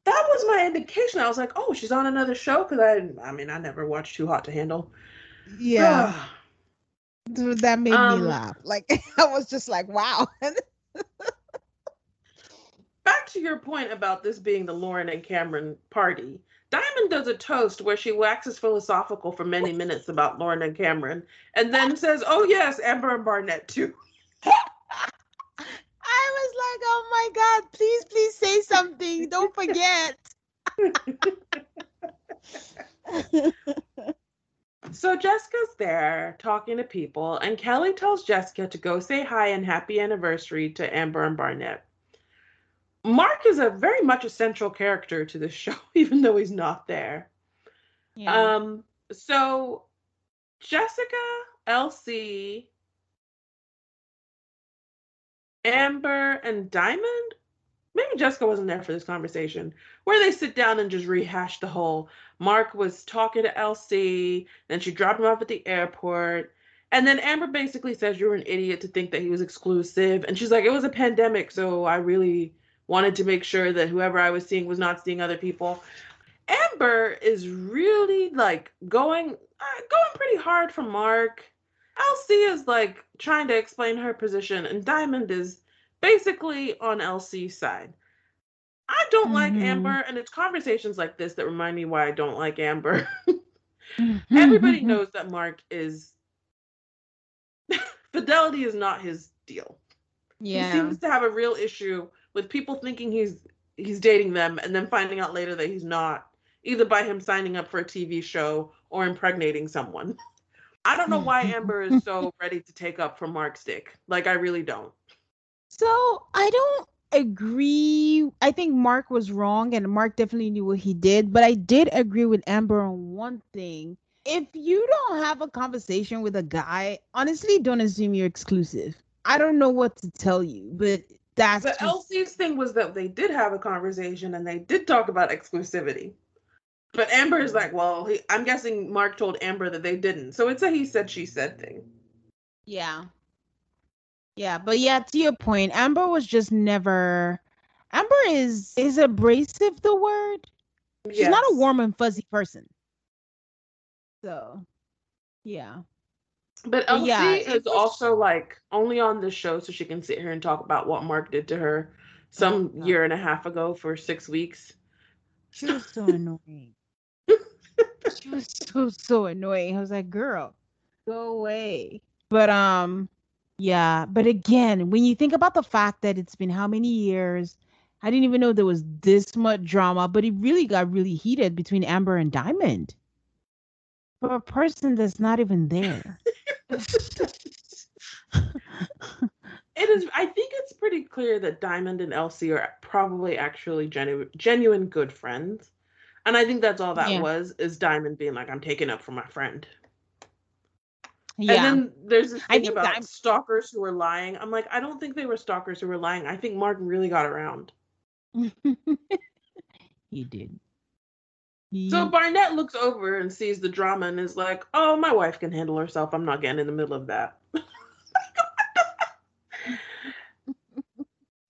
That was my indication. I was like, oh, she's on another show because I, I mean, I never watched Too Hot to Handle. Yeah, that made Um, me laugh. Like I was just like, "Wow." Back to your point about this being the Lauren and Cameron party. Diamond does a toast where she waxes philosophical for many minutes about Lauren and Cameron, and then says, "Oh yes, Amber and Barnett too." I was like, "Oh my god, please, please say something. Don't forget." So Jessica's there talking to people, and Kelly tells Jessica to go say hi and happy anniversary to Amber and Barnett. Mark is a very much a central character to this show, even though he's not there. yeah. Um, so Jessica, LC, Amber, and Diamond. Maybe Jessica wasn't there for this conversation where they sit down and just rehash the whole. Mark was talking to LC, then she dropped him off at the airport. And then Amber basically says you're an idiot to think that he was exclusive. And she's like, it was a pandemic, so I really wanted to make sure that whoever I was seeing was not seeing other people. Amber is really like going uh, going pretty hard for Mark. LC is like trying to explain her position, and Diamond is basically on LC's side. I don't like Mhm. Amber, and it's conversations like this that remind me why I don't like Amber. Mm-hmm. Everybody knows that Mark is fidelity is not his deal. Yeah. He seems to have a real issue with people thinking he's he's dating them and then finding out later that he's not, either by him signing up for a TV show or impregnating someone. I don't know why Amber is so ready to take up for Mark's dick. Like I really don't. So I don't agree. I think Mark was wrong, and Mark definitely knew what he did. But I did agree with Amber on one thing. If you don't have a conversation with a guy, honestly, don't assume you're exclusive. I don't know what to tell you, but that's But LC's thing was that they did have a conversation and they did talk about exclusivity. But Amber is like, well, he, I'm guessing Mark told Amber that they didn't. So it's a he said, she said thing. Yeah. Yeah, but yeah, to your point, Amber was just never Amber is is abrasive the word? She's not a warm and fuzzy person. So yeah. But LC yeah, is also like only on the show so she can sit here and talk about what Mark did to her some Oh, year and a half ago for six weeks. She was so annoying. she was so so annoying. I was like, girl, go away. But um, yeah. But again, when you think about the fact that it's been how many years, I didn't even know there was this much drama. But it really got really heated between Amber and Diamond. For a person that's not even there. it is i think it's pretty clear that diamond and elsie are probably actually genu- genuine good friends and i think that's all that Yeah. was is diamond being like i'm taking up for my friend Yeah. and then there's this I thing think about stalkers who were lying i'm like i don't think they were stalkers who were lying i think mark really got around he did. He- So Barnett looks over and sees the drama and is like, "Oh, my wife can handle herself. I'm not getting in the middle of that."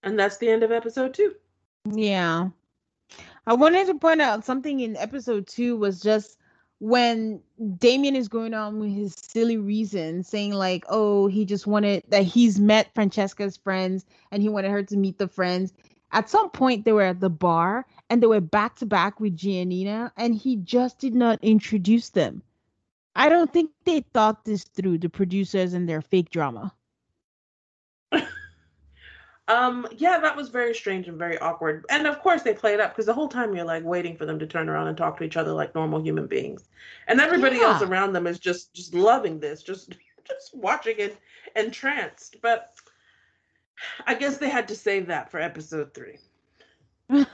and that's the end of episode two. Yeah. I wanted to point out something in episode two was just when Damian is going on with his silly reason, saying like, oh, he just wanted that he's met Francesca's friends and he wanted her to meet the friends. At some point, they were at the bar and they were back to back with Giannina, and he just did not introduce them. I don't think they thought this through, the producers and their fake drama. Um, yeah, that was very strange and very awkward. And of course, they play it up because the whole time you're like waiting for them to turn around and talk to each other like normal human beings, and everybody else around them is just just loving this, just just watching it entranced. But I guess they had to save that for episode three.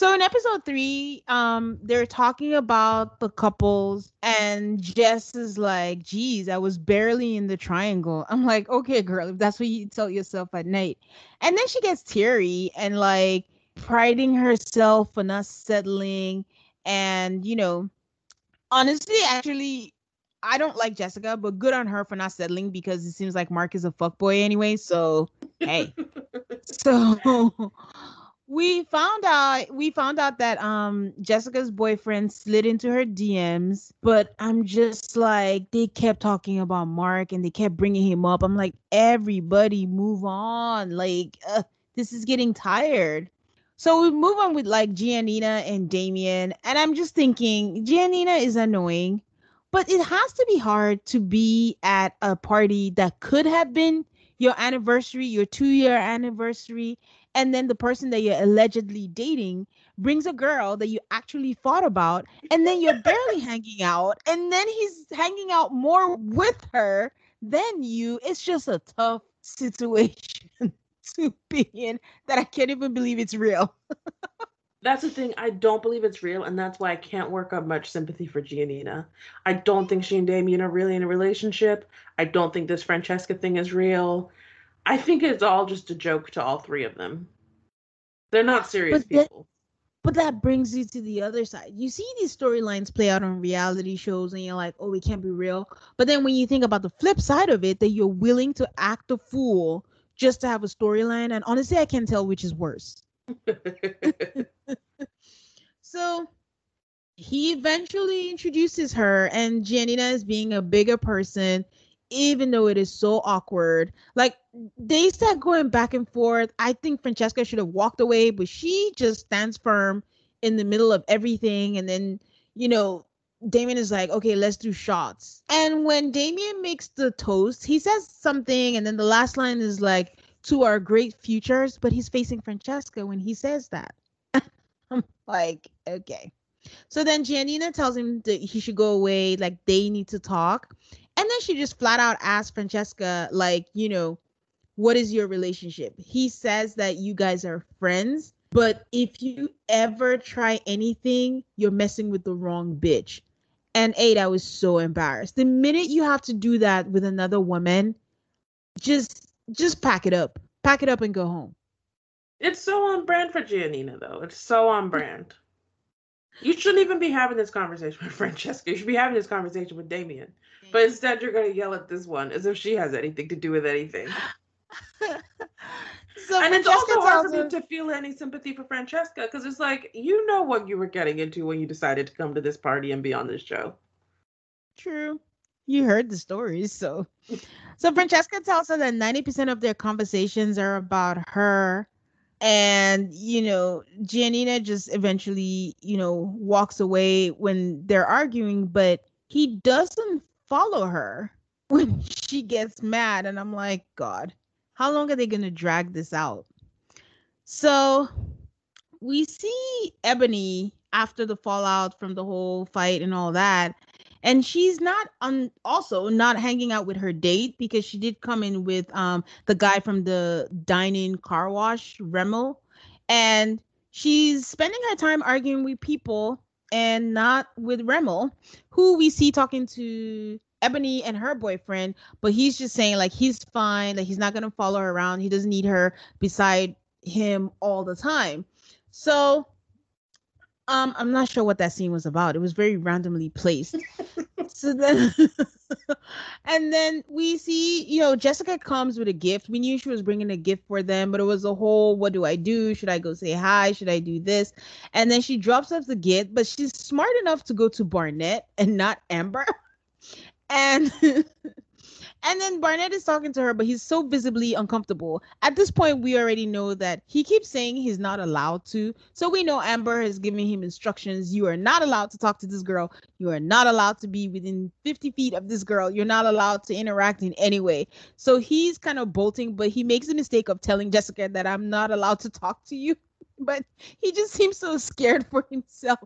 So in episode three, um, they're talking about the couples, and Jess is like, "Geez, I was barely in the triangle." I'm like, "Okay, girl, if that's what you tell yourself at night." And then she gets teary and like priding herself for not settling, and you know, honestly, actually, I don't like Jessica, but good on her for not settling because it seems like Mark is a fuckboy anyway. So hey, so we found out we found out that um Jessica's boyfriend slid into her DMs, but I'm just like they kept talking about Mark and they kept bringing him up. I'm like everybody move on. Like uh, this is getting tired. So we move on with like Giannina and Damian, and I'm just thinking Giannina is annoying, but it has to be hard to be at a party that could have been your anniversary, your two year anniversary, and then the person that you're allegedly dating brings a girl that you actually thought about, and then you're barely hanging out, and then he's hanging out more with her than you. It's just a tough situation to be in that I can't even believe it's real. That's the thing. I don't believe it's real, and that's why I can't work up much sympathy for Giannina. I don't think she and Damian are really in a relationship. I don't think this Francesca thing is real. I think it's all just a joke to all three of them. They're not serious But that- people. But that brings you to the other side. You see these storylines play out on reality shows, and you're like, oh, it can't be real. But then when you think about the flip side of it, that you're willing to act a fool just to have a storyline, and honestly, I can't tell which is worse. So he eventually introduces her, and Giannina is being a bigger person, even though it is so awkward. Like they start going back and forth. I think Francesca should have walked away, but she just stands firm in the middle of everything. And then, you know, Damian is like, okay, let's do shots. And when Damian makes the toast, he says something, and then the last line is like, to our great futures, but he's facing Francesca when he says that. Like, okay. So then Giannina tells him that he should go away, like they need to talk. And then she just flat out asks Francesca, like, you know, what is your relationship? He says that you guys are friends, but if you ever try anything, you're messing with the wrong bitch. And eight, I was so embarrassed. The minute you have to do that with another woman, just just pack it up. Pack it up and go home. It's so on brand for Giannina, though. It's so on brand. You shouldn't even be having this conversation with Francesca. You should be having this conversation with Damian. But instead, you're going to yell at this one as if she has anything to do with anything. so and it's also hard for me to feel any sympathy for Francesca because it's like you know what you were getting into when you decided to come to this party and be on this show. True. You heard the stories, so so Francesca tells her that 90% of their conversations are about her. And you know, Giannina just eventually, you know, walks away when they're arguing, but he doesn't follow her when she gets mad. And I'm like, God, how long are they gonna drag this out? So we see Ebony after the fallout from the whole fight and all that and she's not on also not hanging out with her date because she did come in with um the guy from the dining car wash Remel and she's spending her time arguing with people and not with Remel who we see talking to Ebony and her boyfriend but he's just saying like he's fine like he's not going to follow her around he doesn't need her beside him all the time. So Um, I'm not sure what that scene was about. It was very randomly placed. so then and then we see, you know, Jessica comes with a gift. We knew she was bringing a gift for them, but it was a whole what do I do? Should I go say hi? Should I do this? And then she drops off the gift, but she's smart enough to go to Barnett and not Amber. And And then Barnett is talking to her, but he's so visibly uncomfortable. At this point, we already know that he keeps saying he's not allowed to. So we know Amber has given him instructions. You are not allowed to talk to this girl. You are not allowed to be within 50 feet of this girl. You're not allowed to interact in any way. So he's kind of bolting, but he makes the mistake of telling Jessica that I'm not allowed to talk to you. But he just seems so scared for himself.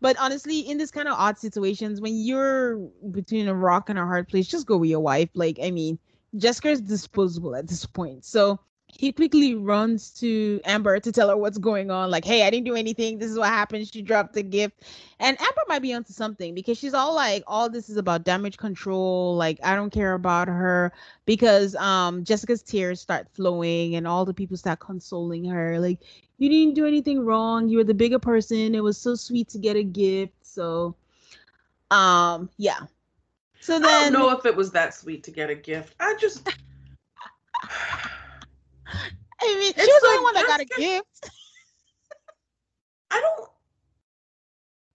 But honestly, in this kind of odd situations, when you're between a rock and a hard place, just go with your wife. Like, I mean, Jessica's disposable at this point. So he quickly runs to Amber to tell her what's going on. Like, hey, I didn't do anything. This is what happened. She dropped the gift. And Amber might be onto something because she's all like, all this is about damage control. Like, I don't care about her because um Jessica's tears start flowing and all the people start consoling her. Like, you didn't do anything wrong. You were the bigger person. It was so sweet to get a gift. So um yeah. So then I don't know if it was that sweet to get a gift. I just I mean, it's she was the only one that got a gift. I don't.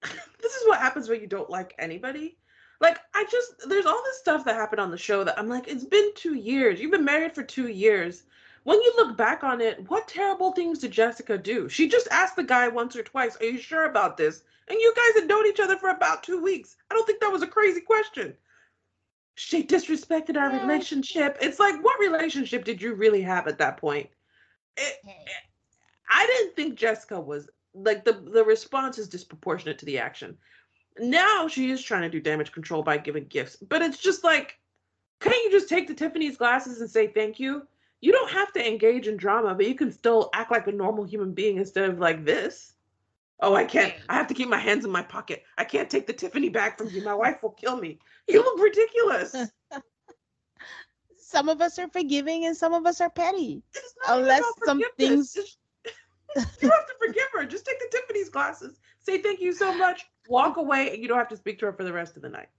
this is what happens when you don't like anybody. Like, I just, there's all this stuff that happened on the show that I'm like, it's been two years. You've been married for two years. When you look back on it, what terrible things did Jessica do? She just asked the guy once or twice, Are you sure about this? And you guys had known each other for about two weeks. I don't think that was a crazy question. She disrespected our yeah. relationship. It's like, what relationship did you really have at that point? it, eh, I didn't think Jessica was like the the response is disproportionate to the action. Now she is trying to do damage control by giving gifts, but it's just like, can't you just take the Tiffany's glasses and say thank you? You don't have to engage in drama, but you can still act like a normal human being instead of like this. Oh, I can't. I have to keep my hands in my pocket. I can't take the Tiffany bag from you. My wife will kill me. You look ridiculous. some of us are forgiving and some of us are petty. Unless some things. you have to forgive her. Just take the Tiffany's glasses. Say thank you so much. Walk away, and you don't have to speak to her for the rest of the night.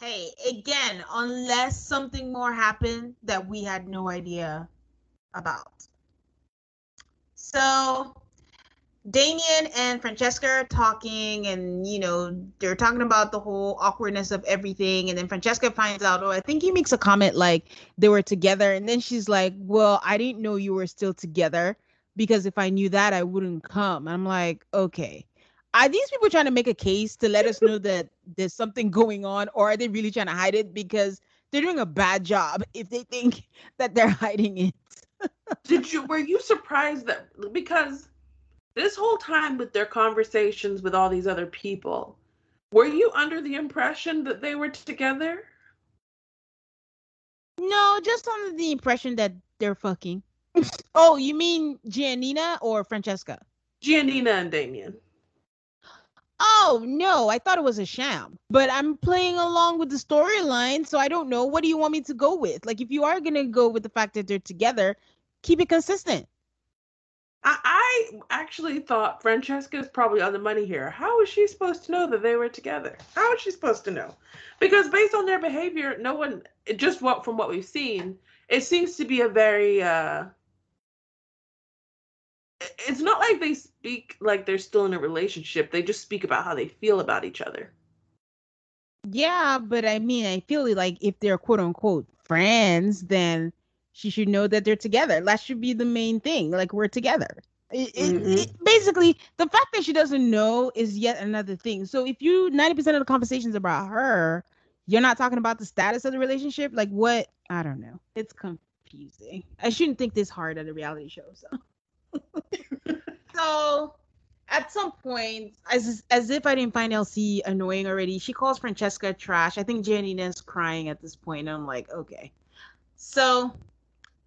Hey, again, unless something more happened that we had no idea about. So Damian and Francesca are talking, and you know they're talking about the whole awkwardness of everything. And then Francesca finds out, oh, I think he makes a comment like they were together, and then she's like, "Well, I didn't know you were still together because if I knew that, I wouldn't come." And I'm like, okay, are these people trying to make a case to let us know that there's something going on, or are they really trying to hide it because they're doing a bad job if they think that they're hiding it? Did you? Were you surprised that because? This whole time with their conversations with all these other people, were you under the impression that they were together? No, just under the impression that they're fucking. oh, you mean Giannina or Francesca? Giannina and Damian. Oh no, I thought it was a sham. But I'm playing along with the storyline, so I don't know. What do you want me to go with? Like, if you are gonna go with the fact that they're together, keep it consistent. I, I actually thought Francesca is probably on the money here. How is she supposed to know that they were together? How is she supposed to know? Because based on their behavior, no one just what from what we've seen, it seems to be a very uh it's not like they speak like they're still in a relationship. They just speak about how they feel about each other. Yeah, but I mean, I feel like if they're quote unquote friends, then she should know that they're together. That should be the main thing. Like we're together. It, mm-hmm. it, it, basically, the fact that she doesn't know is yet another thing. So if you ninety percent of the conversations about her, you're not talking about the status of the relationship. Like what? I don't know. It's confusing. I shouldn't think this hard at a reality show. So, so at some point, as as if I didn't find LC annoying already, she calls Francesca trash. I think Giannina's crying at this point. I'm like, okay. So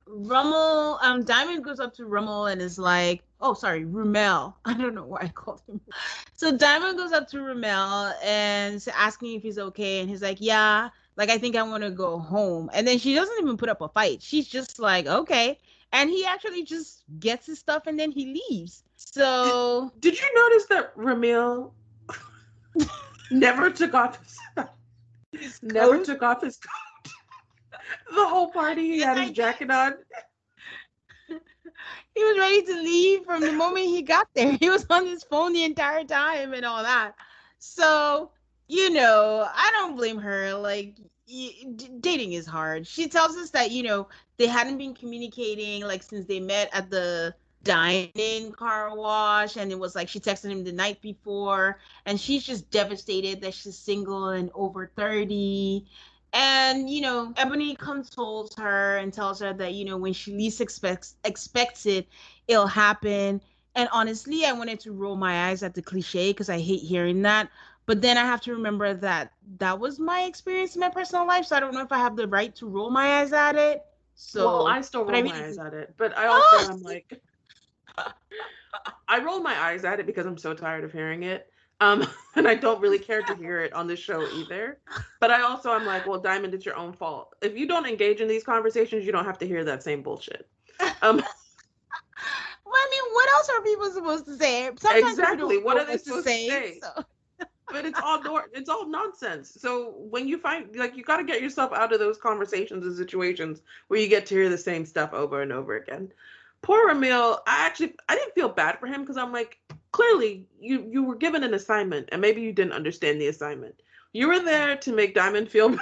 Rummel, um, Diamond goes up to Rummel and is like, oh, sorry, Rumel. I don't know why I called him. So Diamond goes up to Rumel and is asking if he's okay. And he's like, yeah, like, I think I want to go home. And then she doesn't even put up a fight. She's just like, okay. And he actually just gets his stuff and then he leaves. So did you notice that Ramil never took off his, never took off his coat? the whole party he had his jacket on. He was ready to leave from the moment he got there. He was on his phone the entire time and all that. So, you know, I don't blame her. Like, dating is hard. She tells us that, you know, they hadn't been communicating like since they met at the dine-in car wash and it was like she texted him the night before and she's just devastated that she's single and over 30 and you know ebony consoles her and tells her that you know when she least expects expects it it'll happen. And honestly i wanted to roll my eyes at the cliche because i hate hearing that. But then i have to remember that that was my experience in my personal life so i don't know if i have the right to roll my eyes at it. So well, i still roll I my eyes at it but i also am like I roll my eyes at it because I'm so tired of hearing it. Um, and I don't really care to hear it on the show either. But I also I'm like, well, Diamond, it's your own fault. If you don't engage in these conversations, you don't have to hear that same bullshit. Um, well, I mean, what else are people supposed to say? Sometimes exactly. What are they supposed to say? To say? So. but it's all it's all nonsense. So when you find like you got to get yourself out of those conversations and situations where you get to hear the same stuff over and over again poor Ramil, I actually I didn't feel bad for him because I'm like, clearly you you were given an assignment and maybe you didn't understand the assignment. You were there to make Diamond feel better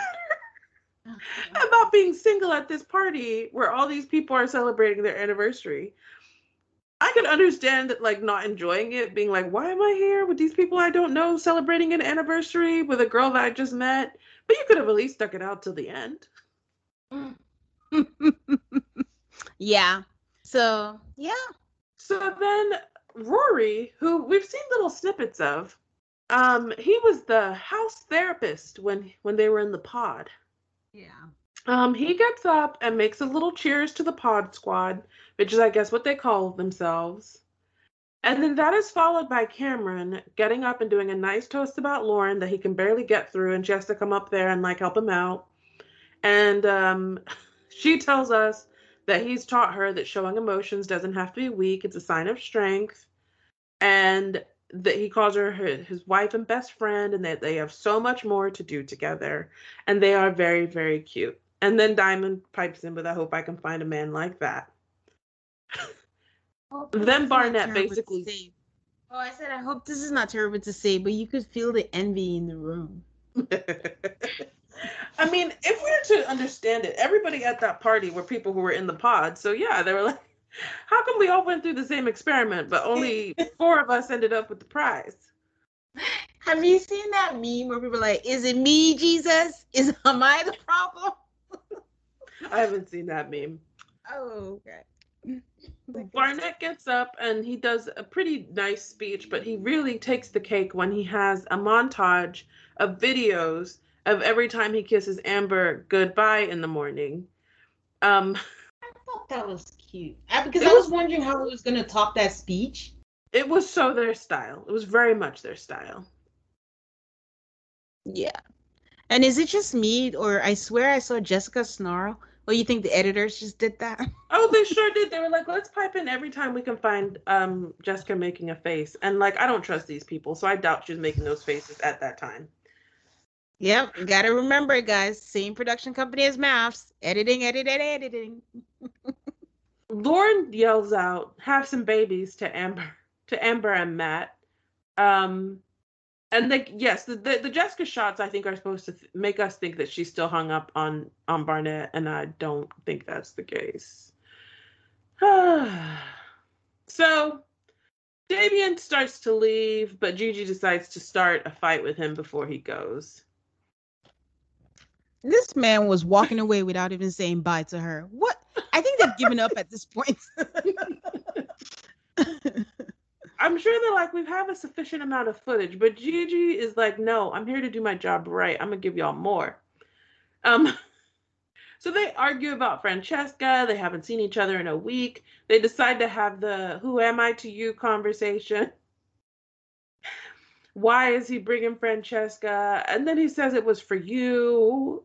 oh, about being single at this party where all these people are celebrating their anniversary. I could understand like not enjoying it, being like, why am I here with these people I don't know celebrating an anniversary with a girl that I just met? But you could have at least stuck it out till the end. Mm. yeah, so yeah. So then Rory, who we've seen little snippets of, um, he was the house therapist when when they were in the pod. Yeah. Um, he gets up and makes a little cheers to the pod squad, which is I guess what they call themselves. And then that is followed by Cameron getting up and doing a nice toast about Lauren that he can barely get through, and she has to come up there and like help him out. And um, she tells us that he's taught her that showing emotions doesn't have to be weak, it's a sign of strength. And that he calls her his wife and best friend, and that they have so much more to do together. And they are very, very cute. And then Diamond pipes in with, I hope I can find a man like that. Then Barnett basically. Oh, I said, I hope this is not terrible to say, but you could feel the envy in the room. I mean, if we were to understand it, everybody at that party were people who were in the pod. So yeah, they were like, how come we all went through the same experiment, but only four of us ended up with the prize? Have you seen that meme where people are like, is it me, Jesus? Is am I the problem? I haven't seen that meme. Oh, okay. Barnett gets up and he does a pretty nice speech, but he really takes the cake when he has a montage of videos of every time he kisses Amber goodbye in the morning. Um, I thought that was cute I, because I was, was wondering how he was going to top that speech. It was so their style. It was very much their style. Yeah. And is it just me, or I swear I saw Jessica snarl? Or you think the editors just did that? oh, they sure did. They were like, let's pipe in every time we can find um, Jessica making a face. And like, I don't trust these people, so I doubt she was making those faces at that time. Yep, gotta remember it, guys. Same production company as MAFS. Editing, editing, editing. Lauren yells out, "Have some babies" to Amber, to Amber and Matt. Um, and like, yes, the, the, the Jessica shots I think are supposed to th- make us think that she's still hung up on on Barnett, and I don't think that's the case. so Damian starts to leave, but Gigi decides to start a fight with him before he goes. This man was walking away without even saying bye to her. What? I think they've given up at this point. I'm sure they're like, we have a sufficient amount of footage, but Gigi is like, no, I'm here to do my job right. I'm gonna give y'all more. Um, so they argue about Francesca. They haven't seen each other in a week. They decide to have the "Who am I to you?" conversation. Why is he bringing Francesca? And then he says it was for you.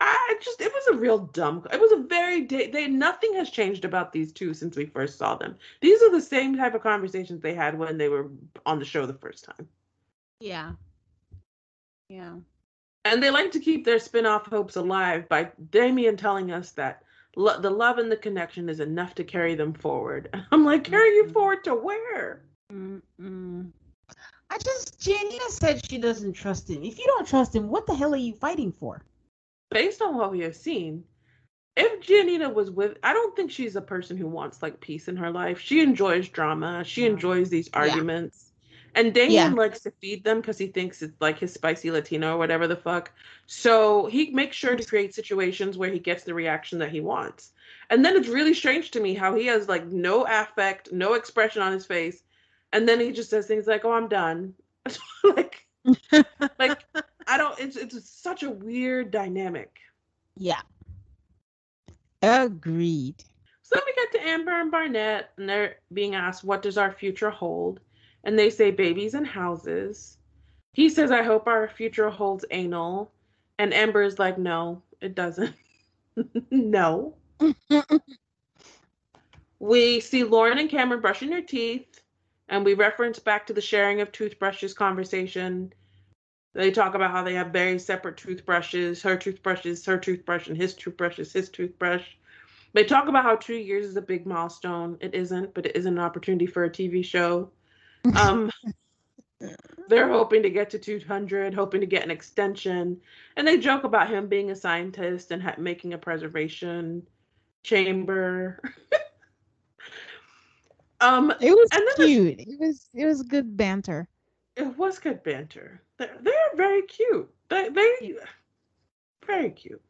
I just it was a real dumb. It was a very day. they nothing has changed about these two since we first saw them. These are the same type of conversations they had when they were on the show the first time. Yeah. Yeah. And they like to keep their spin-off hopes alive by Damian telling us that lo- the love and the connection is enough to carry them forward. I'm like, carry you Mhm. forward to where? Mm-mm. I just Giannina said she doesn't trust him. If you don't trust him, what the hell are you fighting for? Based on what we have seen, if Giannina was with, I don't think she's a person who wants like peace in her life. She enjoys drama. She Yeah. enjoys these Yeah. arguments. And Damian Yeah. likes to feed them because he thinks it's like his spicy Latino or whatever the fuck. So he makes sure to create situations where he gets the reaction that he wants. And then it's really strange to me how he has like no affect, no expression on his face. And then he just says things like, oh, I'm done. like, like I don't, it's, it's such a weird dynamic. Yeah. Agreed. So then we get to Amber and Barnett, and they're being asked, What does our future hold? And they say, Babies and houses. He says, I hope our future holds anal. And Amber is like, No, it doesn't. no. We see Lauren and Cameron brushing their teeth, and we reference back to the sharing of toothbrushes conversation. They talk about how they have very separate toothbrushes her toothbrushes, her toothbrush, and his toothbrush is his toothbrush. They talk about how two years is a big milestone. It isn't, but it is an opportunity for a TV show. Um, they're hoping to get to 200, hoping to get an extension. And they joke about him being a scientist and ha- making a preservation chamber. um, It was cute. It was it was good banter. It was good banter. They're, they're very cute. They, they very cute.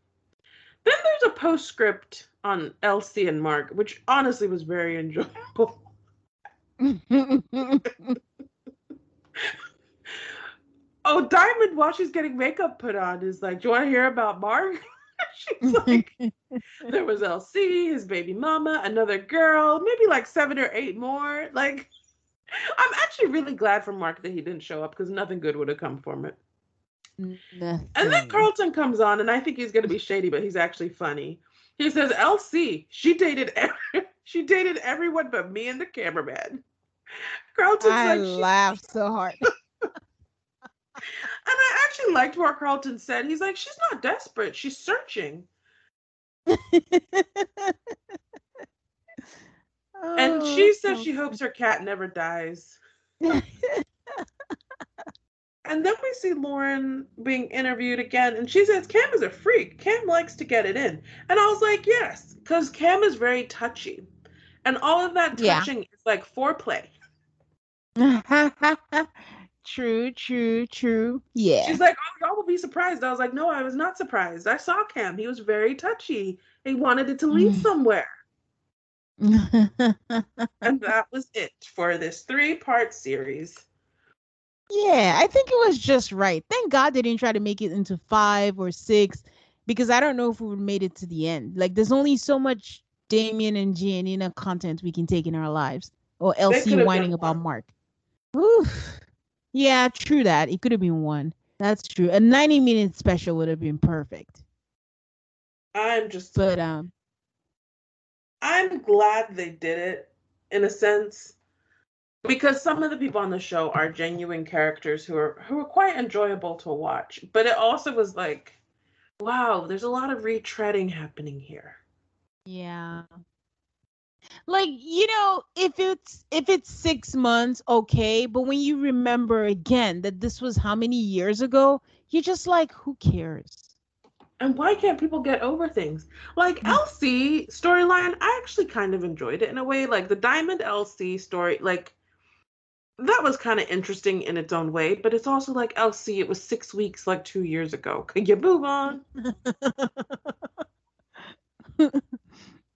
Then there's a postscript on LC and Mark, which honestly was very enjoyable. Oh, Diamond, while she's getting makeup put on, is like, "Do you want to hear about Mark?" she's like, "There was LC, his baby mama, another girl, maybe like seven or eight more." Like, I'm actually really glad for Mark that he didn't show up because nothing good would have come from it. And then Carlton comes on, and I think he's gonna be shady, but he's actually funny. He says, "LC, she dated every, she dated everyone but me and the cameraman." Carlton's I like, laughed so hard. and I actually liked what Carlton said. He's like, "She's not desperate; she's searching." And Oh, she says so she hopes her cat never dies. And then we see Lauren being interviewed again, and she says Cam is a freak. Cam likes to get it in. And I was like, yes, because Cam is very touchy. And all of that Yeah. touching is like foreplay. true, true, true. Yeah. She's like, oh, y'all will be surprised. I was like, no, I was not surprised. I saw Cam. He was very touchy. He wanted it to lead Mm. somewhere. And that was it for this three part series. yeah, I think it was just right. Thank God they didn't try to make it into five or six because I don't know if we would have made it to the end. Like, there's only so much Damian and Giannina content we can take in our lives. Or LC whining about. Mark. Oof. Yeah, true that. It could have been one. That's true. A 90 minute special would have been perfect. I'm just But um I'm glad they did it in a sense because some of the people on the show are genuine characters who are who are quite enjoyable to watch. But it also was like, wow, there's a lot of retreading happening here. Yeah. Like, you know, if it's if it's 6 months, okay, but when you remember again that this was how many years ago, you're just like who cares? And why can't people get over things? Like Mm. LC storyline, I actually kind of enjoyed it in a way. Like the Diamond LC story, like that was kind of interesting in its own way, but it's also like LC, it was six weeks like two years ago. Could you move on?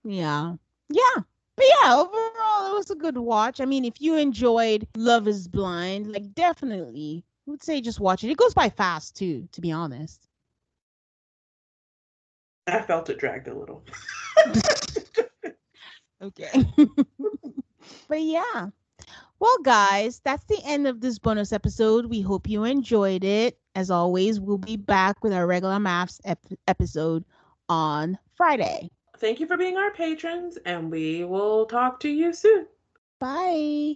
yeah. Yeah. But yeah, overall it was a good watch. I mean, if you enjoyed Love is Blind, like definitely I would say just watch it. It goes by fast too, to be honest. I felt it dragged a little. Okay. but yeah. Well, guys, that's the end of this bonus episode. We hope you enjoyed it. as always, we'll be back with our regular MAFS ep- episode on Friday. Thank you for being our patrons, and we will talk to you soon. Bye.